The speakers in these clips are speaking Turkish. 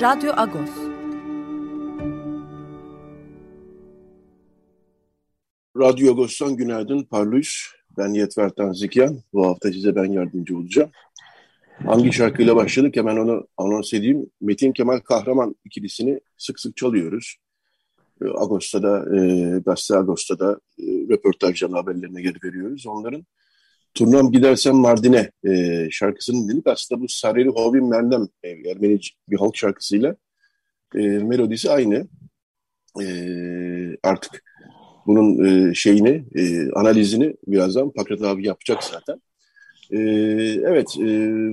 Radyo Agos. Radyo Agos'tan günaydın Parlus. Ben Yetver Tanzikyan. Bu hafta size ben yardımcı olacağım. Hangi şarkıyla başladık hemen onu anons edeyim. Metin Kemal Kahraman ikilisini sık sık çalıyoruz. Ee, Ağustos'ta e, Gazete Ağustos'ta e, röportajlarını haberlerine geri veriyoruz. Onların Turnam Gidersem Mardin'e e, şarkısını dinledik. Aslında bu Sareli Hovin Mernem e, Ermeni bir halk şarkısıyla e, melodisi aynı. E, artık bunun e, şeyini, e, analizini birazdan Pakrat abi yapacak zaten. E, evet, e,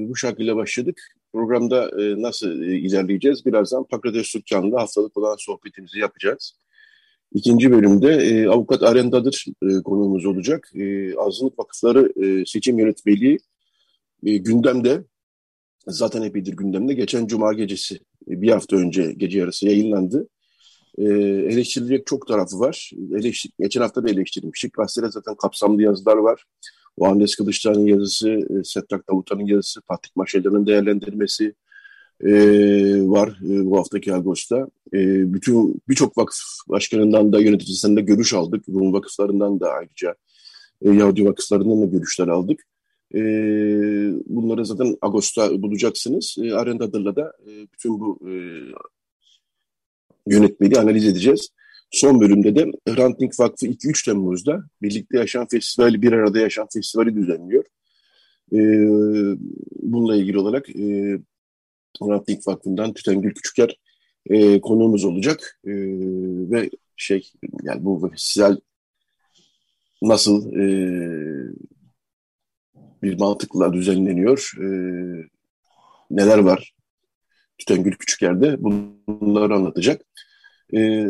bu şarkıyla başladık. Programda e, nasıl e, ilerleyeceğiz? Birazdan Pakrat Öztürkcan'la haftalık olan sohbetimizi yapacağız. İkinci bölümde e, avukat Arendadır e, konuğumuz olacak. E, Azınlık Vakıfları e, Seçim Yönetmeliği e, gündemde, zaten epeydir gündemde. Geçen Cuma gecesi, e, bir hafta önce gece yarısı yayınlandı. E, eleştirilecek çok tarafı var. Eleştir, geçen hafta da eleştirmiştik. Gazetede zaten kapsamlı yazılar var. Andes Kılıçdaroğlu'nun yazısı, e, Setrak Davutan'ın yazısı, Fatih Maşeler'in değerlendirmesi, e, var e, bu haftaki Ağustos'ta. E, bütün birçok vakıf başkanından da yöneticisinden de görüş aldık. Rum vakıflarından da ayrıca e, Yahudi vakıflarından da görüşler aldık. E, bunları zaten Ağustos'ta bulacaksınız. E, Arendadır'la da e, bütün bu e, yönetmeliği analiz edeceğiz. Son bölümde de Hrant Vakfı 2-3 Temmuz'da Birlikte Yaşam Festivali, Bir Arada Yaşam Festivali düzenliyor. E, bununla ilgili olarak e, Hrant Dink Vakfı'ndan Tütengül Küçüker e, konuğumuz olacak. E, ve şey yani bu festival nasıl e, bir mantıkla düzenleniyor, e, neler var Tütengül Küçüker'de bunları anlatacak. E,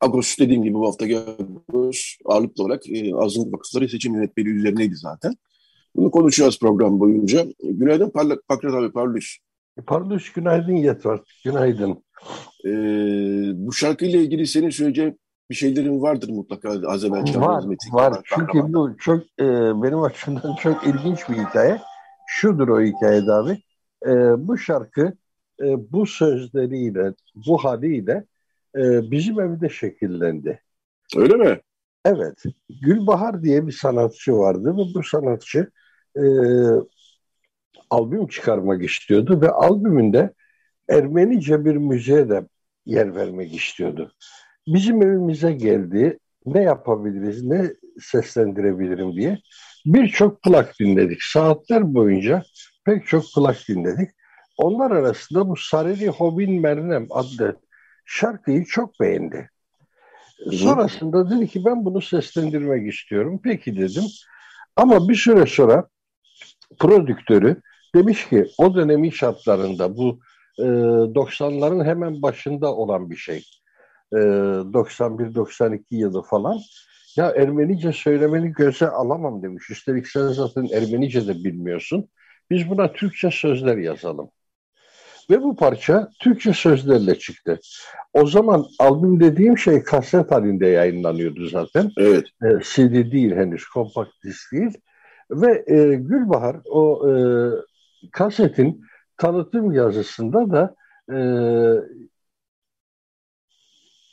Agos dediğim gibi bu hafta Agos ağırlıklı olarak e, azınlık vakıfları seçim yönetmeliği üzerineydi zaten. Bunu konuşacağız program boyunca. Günaydın Pakrat abi Parlus. Parlus günaydın Yetvar. Günaydın. Ee, bu şarkıyla ilgili senin söyleyeceğin bir şeylerin vardır mutlaka az evvel Var, var. Çünkü bu çok e, benim açımdan çok ilginç bir hikaye. Şudur o hikayede abi. E, bu şarkı e, bu sözleriyle, bu haliyle e, bizim evde şekillendi. Öyle mi? Evet. Gülbahar diye bir sanatçı vardı ve bu sanatçı e, albüm çıkarmak istiyordu ve albümünde Ermenice bir müziğe de yer vermek istiyordu. Bizim evimize geldi. Ne yapabiliriz, ne seslendirebilirim diye birçok plak dinledik. Saatler boyunca pek çok plak dinledik. Onlar arasında bu Sareli Hobin Mernem adlı şarkıyı çok beğendi. Sonrasında dedi ki ben bunu seslendirmek istiyorum. Peki dedim. Ama bir süre sonra prodüktörü demiş ki o dönemin şartlarında bu e, 90'ların hemen başında olan bir şey. E, 91-92 yılı falan. Ya Ermenice söylemeni göze alamam demiş. Üstelik sen zaten Ermenice de bilmiyorsun. Biz buna Türkçe sözler yazalım. Ve bu parça Türkçe sözlerle çıktı. O zaman albüm dediğim şey kaset halinde yayınlanıyordu zaten. Evet. E, CD değil henüz, kompakt disk değil. Ve e, Gülbahar o e, kasetin tanıtım yazısında da e,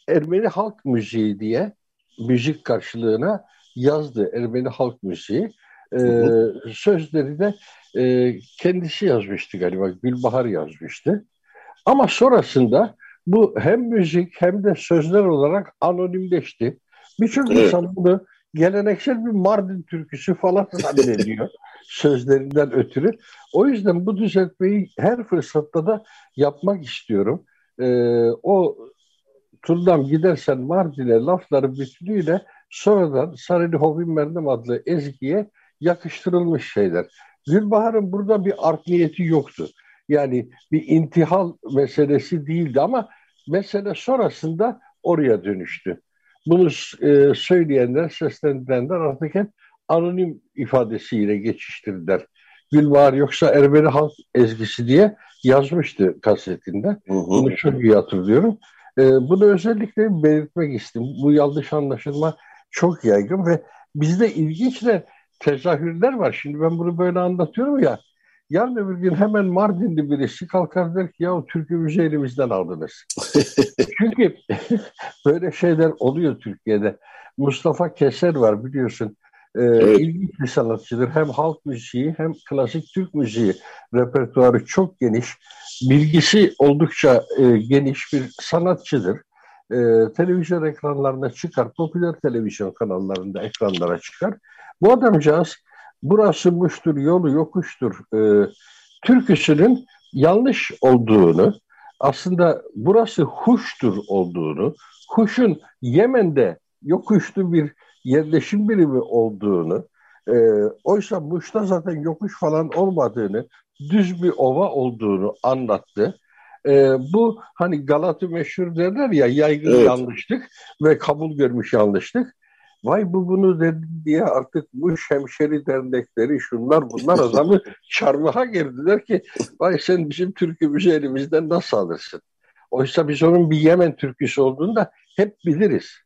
Ermeni halk müziği diye müzik karşılığına yazdı. Ermeni halk müziği. E, sözleri de e, kendisi yazmıştı galiba. Gülbahar yazmıştı. Ama sonrasında bu hem müzik hem de sözler olarak anonimleşti. Birçok insan bunu geleneksel bir Mardin türküsü falan zannediyor sözlerinden ötürü. O yüzden bu düzeltmeyi her fırsatta da yapmak istiyorum. Ee, o turdan gidersen Mardin'e lafları bütünüyle sonradan Sarılı Hovin Merdem adlı ezgiye yakıştırılmış şeyler. Gülbahar'ın burada bir art niyeti yoktu. Yani bir intihal meselesi değildi ama mesele sonrasında oraya dönüştü. Bunu e, söyleyenler, seslendirenler artık hep anonim ifadesiyle geçiştirdiler. Gülbahar yoksa Ermeni halk ezgisi diye yazmıştı kasetinde. Hı hı. Bunu çok iyi hatırlıyorum. E, bunu özellikle belirtmek istedim. Bu yanlış anlaşılma çok yaygın ve bizde ilginç de tezahürler var. Şimdi ben bunu böyle anlatıyorum ya. Yarın öbür gün hemen Mardinli birisi kalkar der ki ya o türkümüzü elimizden aldınız. Çünkü böyle şeyler oluyor Türkiye'de. Mustafa Keser var biliyorsun. Ee, evet. ilginç bir sanatçıdır. Hem halk müziği hem klasik Türk müziği repertuarı çok geniş. Bilgisi oldukça e, geniş bir sanatçıdır. E, televizyon ekranlarına çıkar, popüler televizyon kanallarında ekranlara çıkar. Bu adamcağız burası muştur, yolu yokuştur e, türküsünün yanlış olduğunu, aslında burası huştur olduğunu, huşun Yemen'de yokuşlu bir yerleşim birimi olduğunu, e, oysa Muş'ta zaten yokuş falan olmadığını, düz bir ova olduğunu anlattı. E, bu hani Galat'ı meşhur derler ya yaygın evet. yanlışlık ve kabul görmüş yanlışlık. Vay bu bunu dedi diye artık bu hemşeri dernekleri şunlar bunlar adamı çarmıha girdiler ki vay sen bizim türkümüzü elimizden nasıl alırsın? Oysa biz onun bir Yemen türküsü olduğunu da hep biliriz.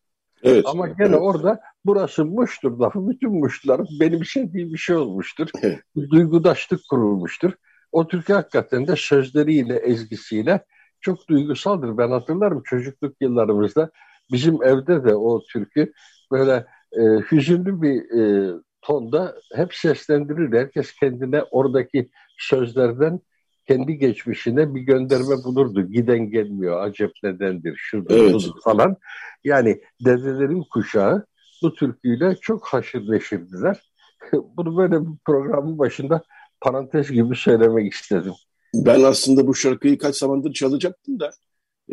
Evet. Ama gene evet. orada burası Muş'tur lafı bütün Muşluların benimsediği bir şey olmuştur. Evet. Duygudaşlık kurulmuştur. O türkü hakikaten de sözleriyle, ezgisiyle çok duygusaldır. Ben hatırlarım çocukluk yıllarımızda bizim evde de o türkü böyle e, hüzünlü bir e, tonda hep seslendirir. Herkes kendine oradaki sözlerden kendi geçmişine bir gönderme bulurdu. Giden gelmiyor, acep nedendir, şudur, evet. falan. Yani dedelerin kuşağı bu türküyle çok haşır neşirdiler. Bunu böyle bir programın başında parantez gibi söylemek istedim. Ben aslında bu şarkıyı kaç zamandır çalacaktım da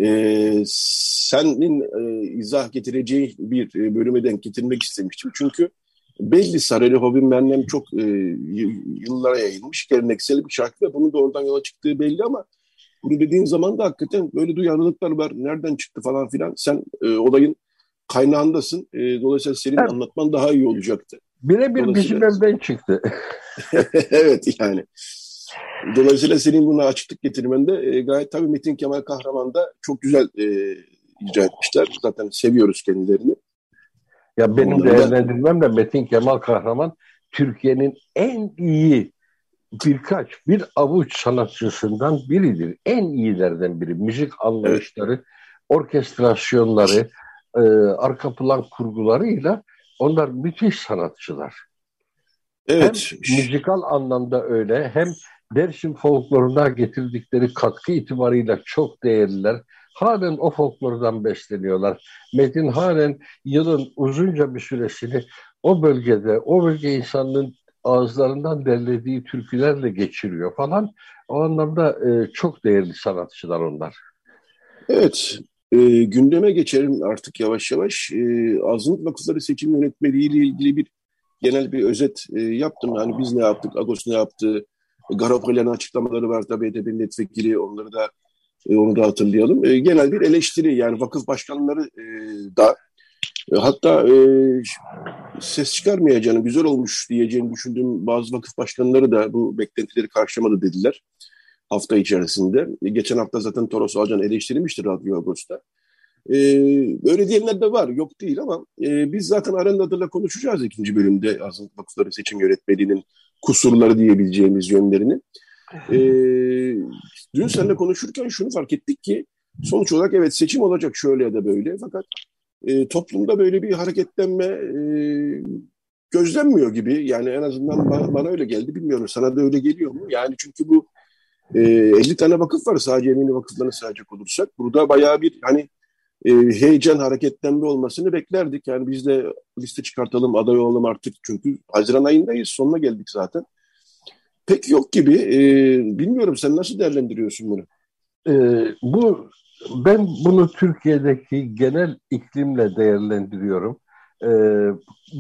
e, senin e, izah getireceği bir e, bölüme denk getirmek istemiştim. Çünkü belli Saraylı hobim benden çok e, yıllara yayılmış geleneksel bir şarkı ve bunun da oradan yola çıktığı belli ama bunu dediğin zaman da hakikaten böyle duyarlılıklar var. Nereden çıktı falan filan. Sen e, olayın kaynağındasın. E, dolayısıyla senin evet. anlatman daha iyi olacaktı. Birebir bizim evden çıktı. evet yani. Dolayısıyla senin buna açıklık getirmende e, gayet tabii Metin Kemal Kahraman da çok güzel e, icra etmişler. Zaten seviyoruz kendilerini. Ya benim Onları değerlendirmemle Metin Kemal Kahraman Türkiye'nin en iyi birkaç, bir avuç sanatçısından biridir. En iyilerden biri. Müzik anlayışları, evet. orkestrasyonları, e, arka plan kurgularıyla onlar müthiş sanatçılar. Evet. Hem müzikal anlamda öyle hem Dersim folkloruna getirdikleri katkı itibarıyla çok değerliler. Halen o folklordan besleniyorlar. Metin halen yılın uzunca bir süresini o bölgede, o bölge insanının ağızlarından derlediği türkülerle geçiriyor falan. O anlamda e, çok değerli sanatçılar onlar. Evet, e, gündeme geçelim artık yavaş yavaş. E, Azınlık Vakıfları Seçim Yönetmeliği ile ilgili bir genel bir özet e, yaptım. Yani biz ne yaptık, Agos ne yaptı, Garopoli'nin açıklamaları var tabii HDP milletvekili onları da e, onu da hatırlayalım. E, genel bir eleştiri yani vakıf başkanları e, da e, hatta e, ses çıkarmayacağını, güzel olmuş diyeceğini düşündüğüm bazı vakıf başkanları da bu beklentileri karşılamadı dediler hafta içerisinde. E, geçen hafta zaten Toros Alcan eleştirilmişti Radyo Agos'ta. E, öyle diyenler de var, yok değil ama e, biz zaten Arenda'da konuşacağız ikinci bölümde Azınlık Vakıfları Seçim Yönetmeliğinin kusurları diyebileceğimiz yönlerini. E, dün seninle konuşurken şunu fark ettik ki sonuç olarak evet seçim olacak şöyle ya da böyle fakat e, toplumda böyle bir hareketlenme e, gözlenmiyor gibi. Yani en azından bana, bana öyle geldi. Bilmiyorum sana da öyle geliyor mu? Yani çünkü bu e, 50 tane vakıf var sadece emini vakıflarını sayacak olursak. Burada bayağı bir hani e, heyecan hareketlenme olmasını beklerdik. Yani biz de liste çıkartalım, aday olalım artık. Çünkü Haziran ayındayız, sonuna geldik zaten. Pek yok gibi. E, bilmiyorum sen nasıl değerlendiriyorsun bunu? E, bu ben bunu Türkiye'deki genel iklimle değerlendiriyorum. E,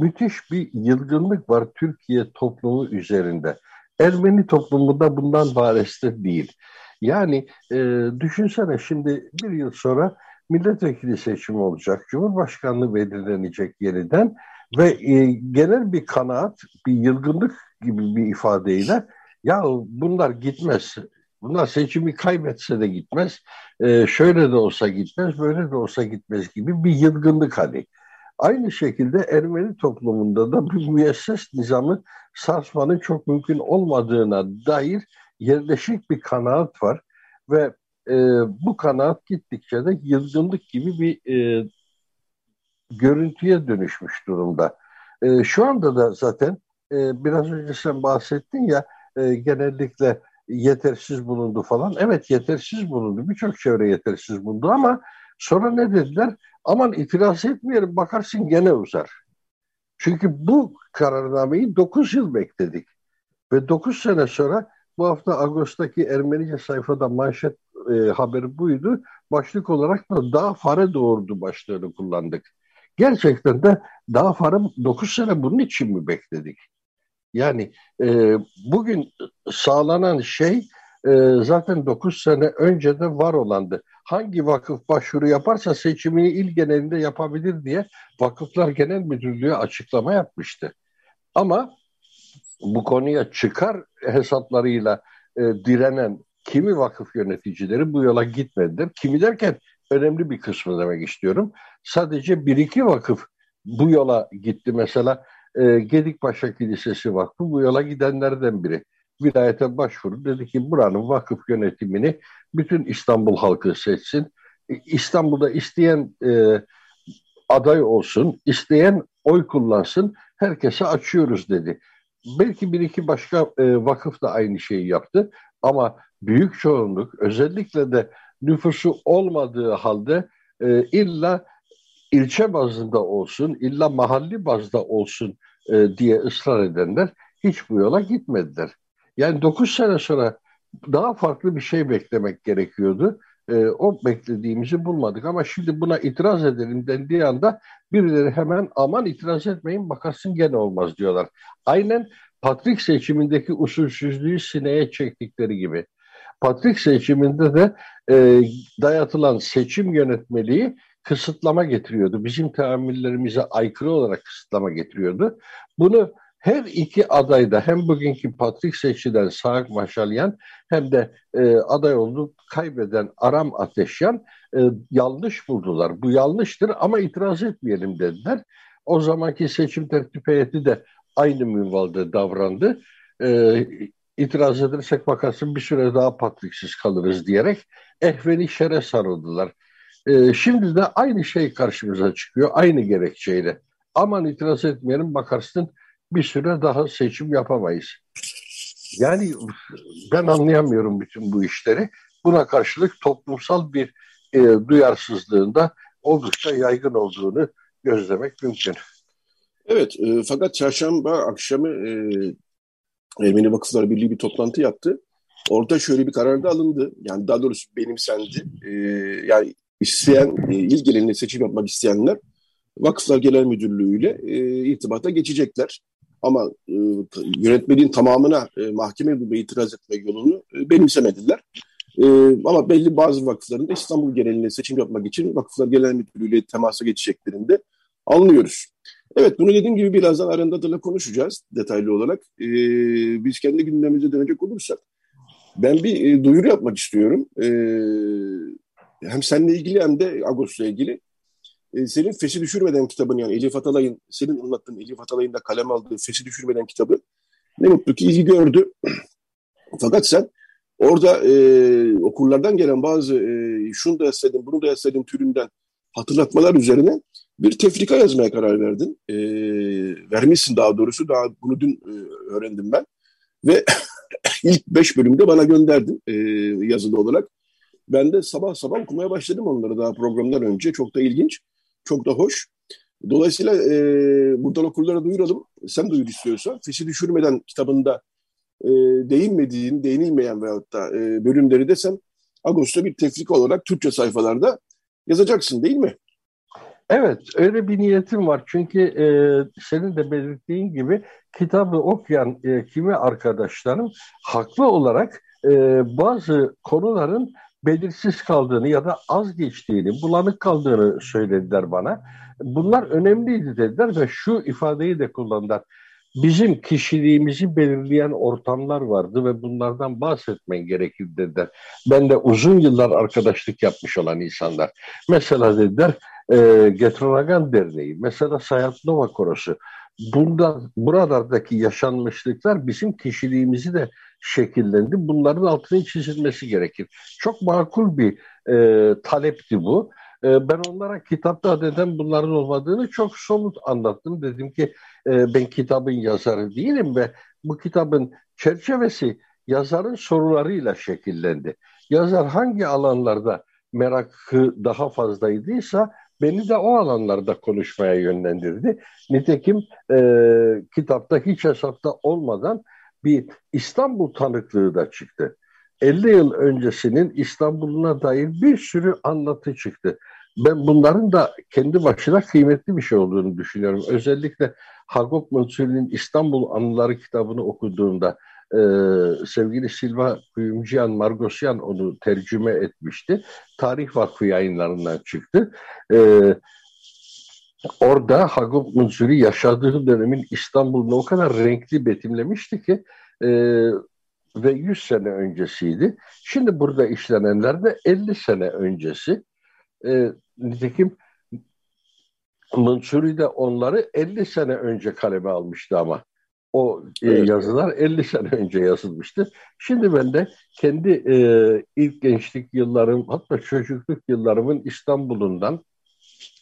müthiş bir yılgınlık var Türkiye toplumu üzerinde. Ermeni toplumunda bundan varestir değil. Yani e, düşünsene şimdi bir yıl sonra milletvekili seçimi olacak, cumhurbaşkanlığı belirlenecek yeniden ve e, genel bir kanaat, bir yılgınlık gibi bir ifadeyle ya bunlar gitmez, bunlar seçimi kaybetse de gitmez, e, şöyle de olsa gitmez, böyle de olsa gitmez gibi bir yılgınlık hani. Aynı şekilde Ermeni toplumunda da bir müesses nizamı sarsmanın çok mümkün olmadığına dair yerleşik bir kanaat var ve e, bu kanaat gittikçe de yılgınlık gibi bir e, görüntüye dönüşmüş durumda. E, şu anda da zaten e, biraz önce sen bahsettin ya e, genellikle yetersiz bulundu falan. Evet yetersiz bulundu. Birçok çevre yetersiz bulundu ama sonra ne dediler? Aman itiraz etmeyelim bakarsın gene uzar. Çünkü bu kararnameyi 9 yıl bekledik. Ve 9 sene sonra bu hafta Ağustos'taki Ermenice sayfada manşet e, haberi buydu. Başlık olarak da daha fare doğurdu başlığını kullandık. Gerçekten de daha fare 9 sene bunun için mi bekledik? Yani e, bugün sağlanan şey e, zaten 9 sene önce de var olandı. Hangi vakıf başvuru yaparsa seçimini il genelinde yapabilir diye Vakıflar Genel Müdürlüğü açıklama yapmıştı. Ama bu konuya çıkar hesaplarıyla e, direnen kimi vakıf yöneticileri bu yola gitmediler. Kimi derken önemli bir kısmı demek istiyorum. Sadece bir iki vakıf bu yola gitti. Mesela e, Gedikpaşa Kilisesi Vakfı bu yola gidenlerden biri. Vilayete başvuru dedi ki buranın vakıf yönetimini bütün İstanbul halkı seçsin. E, İstanbul'da isteyen e, aday olsun, isteyen oy kullansın, herkese açıyoruz dedi. Belki bir iki başka e, vakıf da aynı şeyi yaptı ama büyük çoğunluk özellikle de nüfusu olmadığı halde e, illa ilçe bazında olsun, illa mahalli bazda olsun e, diye ısrar edenler hiç bu yola gitmediler. Yani 9 sene sonra daha farklı bir şey beklemek gerekiyordu. E, o beklediğimizi bulmadık ama şimdi buna itiraz edelim dendiği anda birileri hemen aman itiraz etmeyin bakarsın gene olmaz diyorlar. Aynen Patrik seçimindeki usulsüzlüğü sineye çektikleri gibi. Patrik seçiminde de e, dayatılan seçim yönetmeliği kısıtlama getiriyordu. Bizim teamüllerimize aykırı olarak kısıtlama getiriyordu. Bunu her iki adayda hem bugünkü Patrik seçiden Saak Maşalyan hem de e, aday oldu kaybeden Aram Ateşyan e, yanlış buldular. Bu yanlıştır ama itiraz etmeyelim dediler. O zamanki seçim tertip heyeti de aynı minvalde davrandı. E, itiraz edersek bakarsın bir süre daha patriksiz kalırız diyerek ehveni şere sarıldılar. E, şimdi de aynı şey karşımıza çıkıyor aynı gerekçeyle. Aman itiraz etmeyelim bakarsın bir süre daha seçim yapamayız. Yani ben anlayamıyorum bütün bu işleri. Buna karşılık toplumsal bir e, duyarsızlığında oldukça yaygın olduğunu gözlemek mümkün. Evet, e, fakat çarşamba akşamı e, Ermeni Vakıflar Birliği bir toplantı yaptı. Orada şöyle bir karar da alındı. Yani daha doğrusu benimsendi. E, yani isteyen, e, seçim yapmak isteyenler Vakıflar Genel Müdürlüğü ile e, irtibata geçecekler. Ama e, yönetmeliğin tamamına e, mahkeme yoluyla itiraz etme yolunu e, benimsemediler. E, ama belli bazı vakıfların da İstanbul genelinde seçim yapmak için Vakıflar Genel Müdürlüğü ile temasa geçeceklerinde anlıyoruz. Evet bunu dediğim gibi birazdan Arendadır'la konuşacağız detaylı olarak. E, biz kendi gündemimize dönecek olursak ben bir e, duyuru yapmak istiyorum. E, hem seninle ilgili hem de Ağustos'la ilgili. E, senin Fesi Düşürmeden kitabın yani Elif Atalay'ın, senin anlattığın Elif Atalay'ın da kalem aldığı Fesi Düşürmeden kitabı ne mutlu ki ilgi gördü. Fakat sen orada e, okurlardan gelen bazı e, şunu da yazsaydın, bunu da yazsaydın türünden hatırlatmalar üzerine bir tefrika yazmaya karar verdin. E, vermişsin daha doğrusu. Daha bunu dün e, öğrendim ben. Ve ilk beş bölümde bana gönderdin e, yazılı olarak. Ben de sabah sabah okumaya başladım onları daha programdan önce. Çok da ilginç, çok da hoş. Dolayısıyla e, buradan okurlara duyuralım. Sen duyur istiyorsan. Fesi Düşürmeden kitabında e, değinmediğin, değinilmeyen veyahut da e, bölümleri de sen Ağustos'ta bir tefrika olarak Türkçe sayfalarda yazacaksın değil mi? Evet, öyle bir niyetim var. Çünkü e, senin de belirttiğin gibi kitabı okuyan e, kimi arkadaşlarım haklı olarak e, bazı konuların belirsiz kaldığını ya da az geçtiğini, bulanık kaldığını söylediler bana. Bunlar önemliydi dediler ve şu ifadeyi de kullandılar. Bizim kişiliğimizi belirleyen ortamlar vardı ve bunlardan bahsetmen gerekir dediler. Ben de uzun yıllar arkadaşlık yapmış olan insanlar. Mesela dediler e, Getronagan Derneği, mesela Sayat Nova Korosu. Bunda, buralardaki yaşanmışlıklar bizim kişiliğimizi de şekillendi. Bunların altının çizilmesi gerekir. Çok makul bir e, talepti bu. E, ben onlara kitapta neden bunların olmadığını çok somut anlattım. Dedim ki e, ben kitabın yazarı değilim ve bu kitabın çerçevesi yazarın sorularıyla şekillendi. Yazar hangi alanlarda merakı daha fazlaydıysa beni de o alanlarda konuşmaya yönlendirdi. Nitekim e, kitapta hiç hesapta olmadan bir İstanbul tanıklığı da çıktı. 50 yıl öncesinin İstanbul'una dair bir sürü anlatı çıktı. Ben bunların da kendi başına kıymetli bir şey olduğunu düşünüyorum. Özellikle Hagop Mansuri'nin İstanbul Anıları kitabını okuduğumda e, sevgili Silva Kuyumcuyan Margosyan onu tercüme etmişti. Tarih Vakfı yayınlarından çıktı. E, orada Hagop Mansuri yaşadığı dönemin İstanbul'unu o kadar renkli betimlemişti ki e, ve 100 sene öncesiydi. Şimdi burada işlenenler de 50 sene öncesi. E, nitekim Mansuri de onları 50 sene önce kaleme almıştı ama. O e, evet. yazılar 50 sene önce yazılmıştı. Şimdi ben de kendi e, ilk gençlik yıllarım hatta çocukluk yıllarımın İstanbul'undan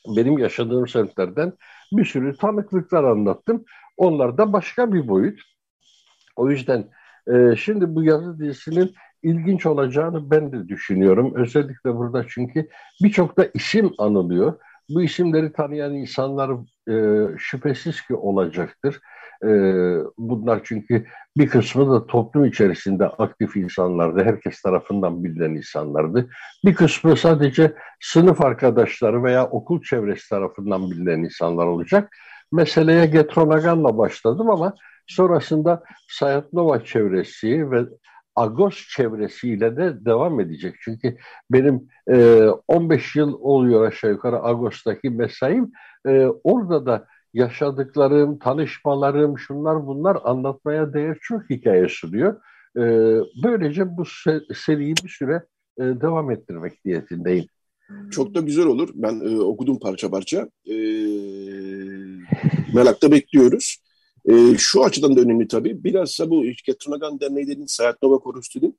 benim yaşadığım semtlerden bir sürü tanıklıklar anlattım. Onlar da başka bir boyut. O yüzden e, şimdi bu yazı dizisinin ilginç olacağını ben de düşünüyorum. Özellikle burada çünkü birçok da isim anılıyor. Bu isimleri tanıyan insanlar e, şüphesiz ki olacaktır. E, bunlar çünkü bir kısmı da toplum içerisinde aktif insanlardı. Herkes tarafından bilinen insanlardı. Bir kısmı sadece sınıf arkadaşları veya okul çevresi tarafından bilinen insanlar olacak. Meseleye Getronagan'la başladım ama sonrasında Sayatnova çevresi ve Agos çevresiyle de devam edecek. Çünkü benim e, 15 yıl oluyor aşağı yukarı Agos'taki mesaim. E, orada da yaşadıklarım, tanışmalarım, şunlar bunlar anlatmaya değer çok hikaye sunuyor. E, böylece bu seriyi bir süre e, devam ettirmek niyetindeyim. Çok da güzel olur. Ben e, okudum parça parça. E, merakla bekliyoruz. E, şu açıdan da önemli tabii. Bilhassa bu Ketunagan Derneği dediğin, Sayat Nova dediğin,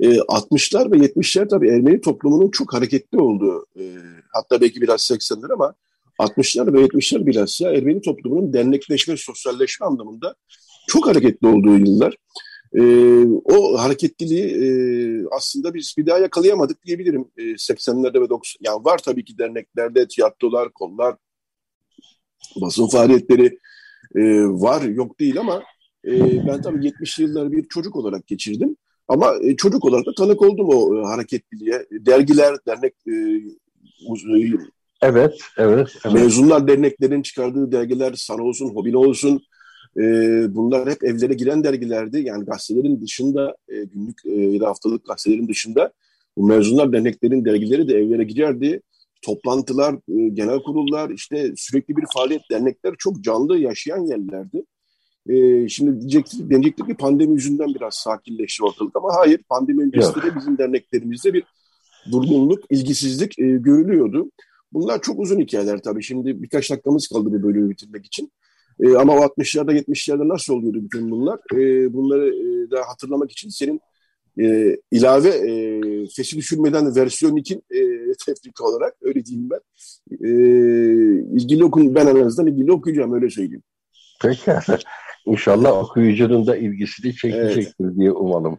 e, 60'lar ve 70'ler tabii Ermeni toplumunun çok hareketli olduğu, e, hatta belki biraz 80'ler ama 60'lar ve 70'ler bilhassa Ermeni toplumunun dernekleşme, sosyalleşme anlamında çok hareketli olduğu yıllar. E, o hareketliliği e, aslında biz bir daha yakalayamadık diyebilirim e, 80'lerde ve 90'larda. Yani var tabii ki derneklerde tiyatrolar, kollar, basın faaliyetleri, e, var yok değil ama e, ben tabii 70'li yılları bir çocuk olarak geçirdim. Ama e, çocuk olarak da tanık oldum o e, hareketliliğe. Dergiler, dernek e, Evet, evet, evet. Mezunlar derneklerin çıkardığı dergiler, olsun, hobine olsun, e, bunlar hep evlere giren dergilerdi. Yani gazetelerin dışında, e, günlük e, ya da haftalık gazetelerin dışında bu mezunlar derneklerin dergileri de evlere girerdi toplantılar, e, genel kurullar, işte sürekli bir faaliyet, dernekler çok canlı yaşayan yerlerdi. E, şimdi diyecektik, denecektik ki pandemi yüzünden biraz sakinleşti ortalık ama hayır pandemi öncesinde de bizim derneklerimizde bir durgunluk, ilgisizlik e, görülüyordu. Bunlar çok uzun hikayeler tabii. Şimdi birkaç dakikamız kaldı bu bölümü bitirmek için. E, ama o 60'larda 70'lerde nasıl oluyordu bütün bunlar? E, bunları e, da hatırlamak için senin e, ilave e, fesi düşürmeden versiyon 2 e, tefrik olarak öyle diyeyim ben. E, ilgili okun ben en azından ilgili okuyacağım öyle söyleyeyim. Peki. İnşallah okuyucunun da ilgisini çekecektir evet. diye umalım.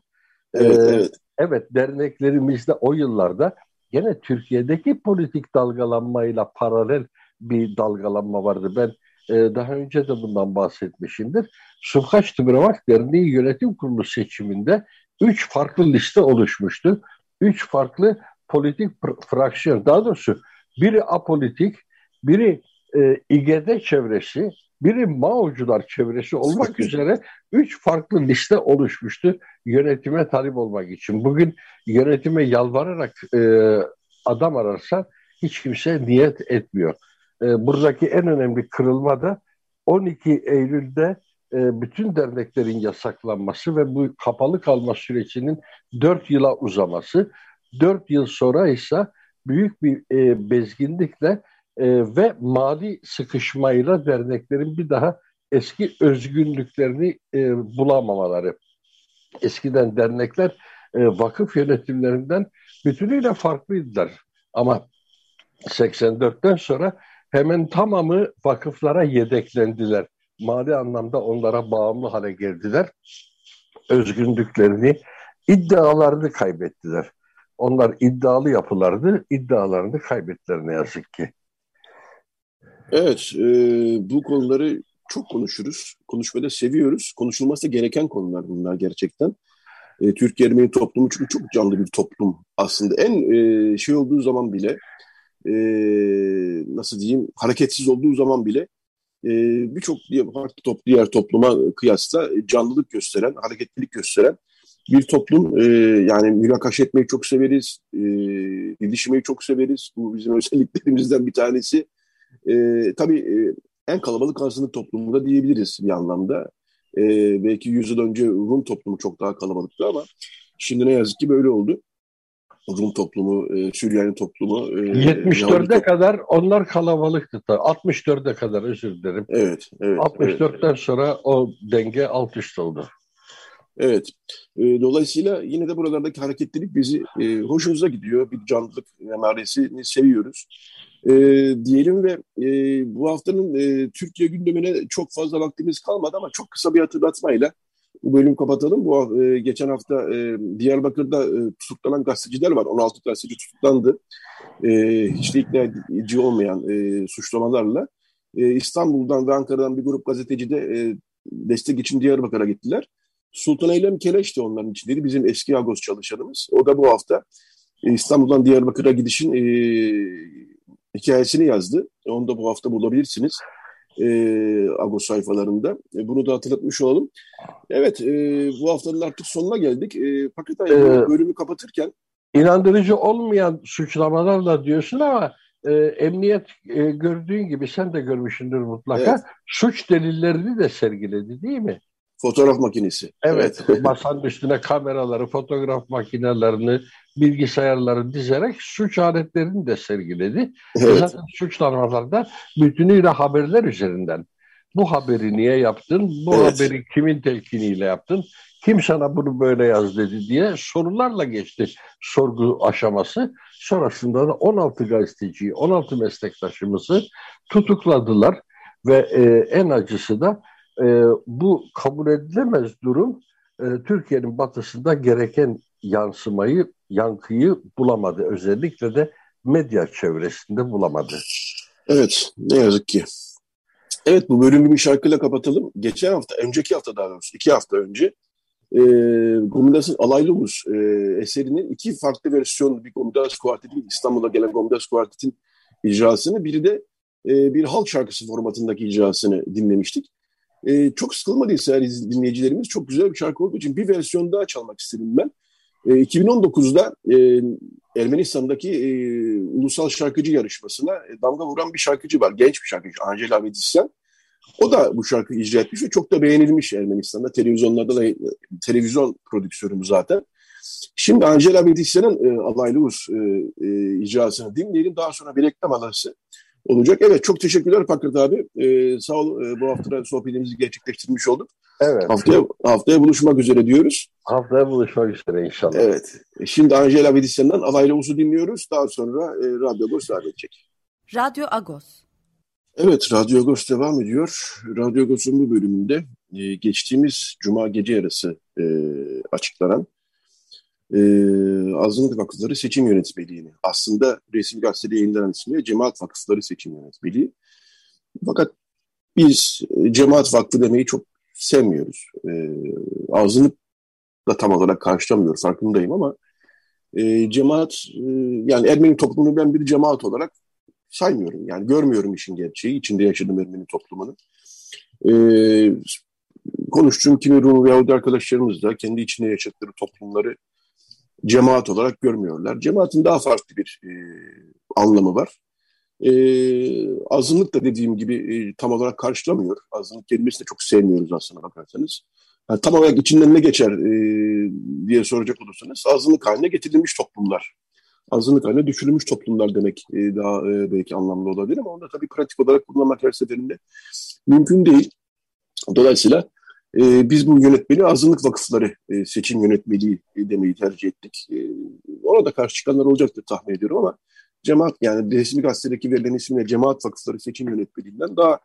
Evet, ee, evet. Evet derneklerimizde o yıllarda gene Türkiye'deki politik dalgalanmayla paralel bir dalgalanma vardı. Ben e, daha önce de bundan bahsetmişimdir. Sufkaç Tıbıramak Derneği Yönetim Kurulu seçiminde üç farklı liste oluşmuştu. Üç farklı politik fraksiyon, daha doğrusu biri apolitik, biri e, İGD çevresi, biri Mao'cular çevresi olmak üzere üç farklı liste oluşmuştu yönetime talip olmak için. Bugün yönetime yalvararak e, adam ararsa hiç kimse niyet etmiyor. E, buradaki en önemli kırılma da 12 Eylül'de e, bütün derneklerin yasaklanması ve bu kapalı kalma sürecinin 4 yıla uzaması. 4 yıl sonra ise büyük bir e, bezginlikle e, ve mali sıkışmayla derneklerin bir daha eski özgünlüklerini e, bulamamaları. Eskiden dernekler e, vakıf yönetimlerinden bütünüyle farklıydılar. Ama 84'ten sonra hemen tamamı vakıflara yedeklendiler. Mali anlamda onlara bağımlı hale geldiler. Özgünlüklerini, iddialarını kaybettiler. Onlar iddialı yapılardı, iddialarını kaybettiler ne yazık ki. Evet, e, bu konuları çok konuşuruz. Konuşmayı da seviyoruz. Konuşulması gereken konular bunlar gerçekten. E, Türk Ermeni toplumu çünkü çok canlı bir toplum aslında. En e, şey olduğu zaman bile, e, nasıl diyeyim, hareketsiz olduğu zaman bile e, birçok farklı diğer topluma kıyasla canlılık gösteren, hareketlilik gösteren bir toplum. E, yani mülakaş etmeyi çok severiz, e, iletişmeyi çok severiz. Bu bizim özelliklerimizden bir tanesi. E, tabii e, en kalabalık azınlık toplumunda diyebiliriz bir anlamda. E, belki yüzyıl önce Rum toplumu çok daha kalabalıktı ama şimdi ne yazık ki böyle oldu. Rum toplumu, e, Süryani toplumu. E, 74'e kadar onlar kalabalıktı. 64'e kadar özür dilerim. Evet. evet 64'ten evet. sonra o denge alt üst oldu. Evet. E, dolayısıyla yine de buralardaki hareketlilik bizi e, hoşumuza gidiyor. Bir canlılık emaresini seviyoruz e, diyelim ve e, bu haftanın e, Türkiye gündemine çok fazla vaktimiz kalmadı ama çok kısa bir hatırlatmayla bu bölümü kapatalım. Bu e, geçen hafta e, Diyarbakır'da e, tutuklanan gazeteciler var. 16 gazeteci tutuklandı. E, hiç de ikna edici olmayan e, suçlamalarla. E, İstanbul'dan ve Ankara'dan bir grup gazeteci de e, destek için Diyarbakır'a gittiler. Sultan Eylem Keleş de onların içindeydi. Bizim eski Agos çalışanımız. O da bu hafta e, İstanbul'dan Diyarbakır'a gidişin e, hikayesini yazdı. Onu da bu hafta bulabilirsiniz. E, Agos sayfalarında. E, bunu da hatırlatmış olalım. Evet, e, bu haftanın artık sonuna geldik. E, fakat ee, bölümü kapatırken... inandırıcı olmayan suçlamalarla diyorsun ama e, emniyet e, gördüğün gibi sen de görmüşsündür mutlaka. Evet. Suç delillerini de sergiledi değil mi? Fotoğraf makinesi. Evet, evet. masanın üstüne kameraları, fotoğraf makinelerini, bilgisayarları dizerek suç aletlerini de sergiledi. Evet. Zaten suçlamalarda bütünüyle haberler üzerinden. Bu haberi niye yaptın? Bu evet. haberi kimin telkiniyle yaptın? Kim sana bunu böyle yaz dedi diye sorularla geçti sorgu aşaması. Sonrasında da 16 gazeteciyi, 16 meslektaşımızı tutukladılar ve e, en acısı da e, bu kabul edilemez durum e, Türkiye'nin batısında gereken yansımayı, yankıyı bulamadı. Özellikle de medya çevresinde bulamadı. Evet, ne yazık ki. Evet, bu bölümü bir şarkıyla kapatalım. Geçen hafta, önceki hafta daha doğrusu, iki hafta önce e, Gomidas Alaylı Ulus e, eserinin iki farklı versiyonu, bir Gomidas Kuartet'in, İstanbul'a gelen Gomidas Kuartet'in icrasını, biri de e, bir halk şarkısı formatındaki icrasını dinlemiştik. E, çok sıkılmadıysa dinleyicilerimiz çok güzel bir şarkı olduğu için bir versiyon daha çalmak istedim ben. E, 2019'da e, Ermenistan'daki e, ulusal şarkıcı yarışmasına e, damga vuran bir şarkıcı var. Genç bir şarkıcı Angela Avedisyan. O da bu şarkıyı icra etmiş ve çok da beğenilmiş Ermenistan'da. Televizyonlarda da televizyon prodüksiyonumuz zaten. Şimdi Angela Avedisyan'ın e, alaylı Uz e, e, icrasını dinleyelim. Daha sonra bir reklam arası olacak. Evet çok teşekkürler Fakret abi. Ee, sağ ol e, bu hafta sohbetimizi gerçekleştirmiş olduk. Evet. Haftaya, haftaya buluşmak üzere diyoruz. Haftaya buluşmak üzere inşallah. Evet. Şimdi Angela Vedisyan'dan Alayla Uz'u dinliyoruz. Daha sonra e, Radyo Agos devam edecek. Radyo Agos. Evet, Radyo Agos devam ediyor. Radyo Agos'un bu bölümünde e, geçtiğimiz Cuma gece yarısı e, açıklanan e, Azınlık Vakıfları Seçim Yönetmeliğini. Aslında resmi gazetede yayınlanan ismi Cemaat Vakıfları Seçim Yönetmeliği. Fakat biz e, Cemaat Vakfı demeyi çok sevmiyoruz. E, azınlık da tam olarak karşılamıyor farkındayım ama e, cemaat e, yani Ermeni toplumunu ben bir cemaat olarak saymıyorum. Yani görmüyorum işin gerçeği. içinde yaşadığım Ermeni toplumunun. E, konuştuğum kimi Rum ve Yahudi arkadaşlarımız da kendi içinde yaşadıkları toplumları cemaat olarak görmüyorlar. Cemaatin daha farklı bir e, anlamı var. E, azınlık da dediğim gibi e, tam olarak karşılamıyor. Azınlık kelimesini de çok sevmiyoruz aslında bakarsanız. Yani tam olarak içinden ne geçer e, diye soracak olursanız azınlık haline getirilmiş toplumlar. Azınlık haline düşürülmüş toplumlar demek e, daha e, belki anlamlı olabilir ama onu da tabii pratik olarak kullanmak her seferinde mümkün değil. Dolayısıyla e, biz bu yönetmeni azınlık vakıfları e, seçim yönetmeliği e, demeyi tercih ettik. E, ona da karşı çıkanlar olacaktır tahmin ediyorum ama cemaat yani resmi gazetedeki verilen isimle cemaat vakıfları seçim yönetmeliğinden daha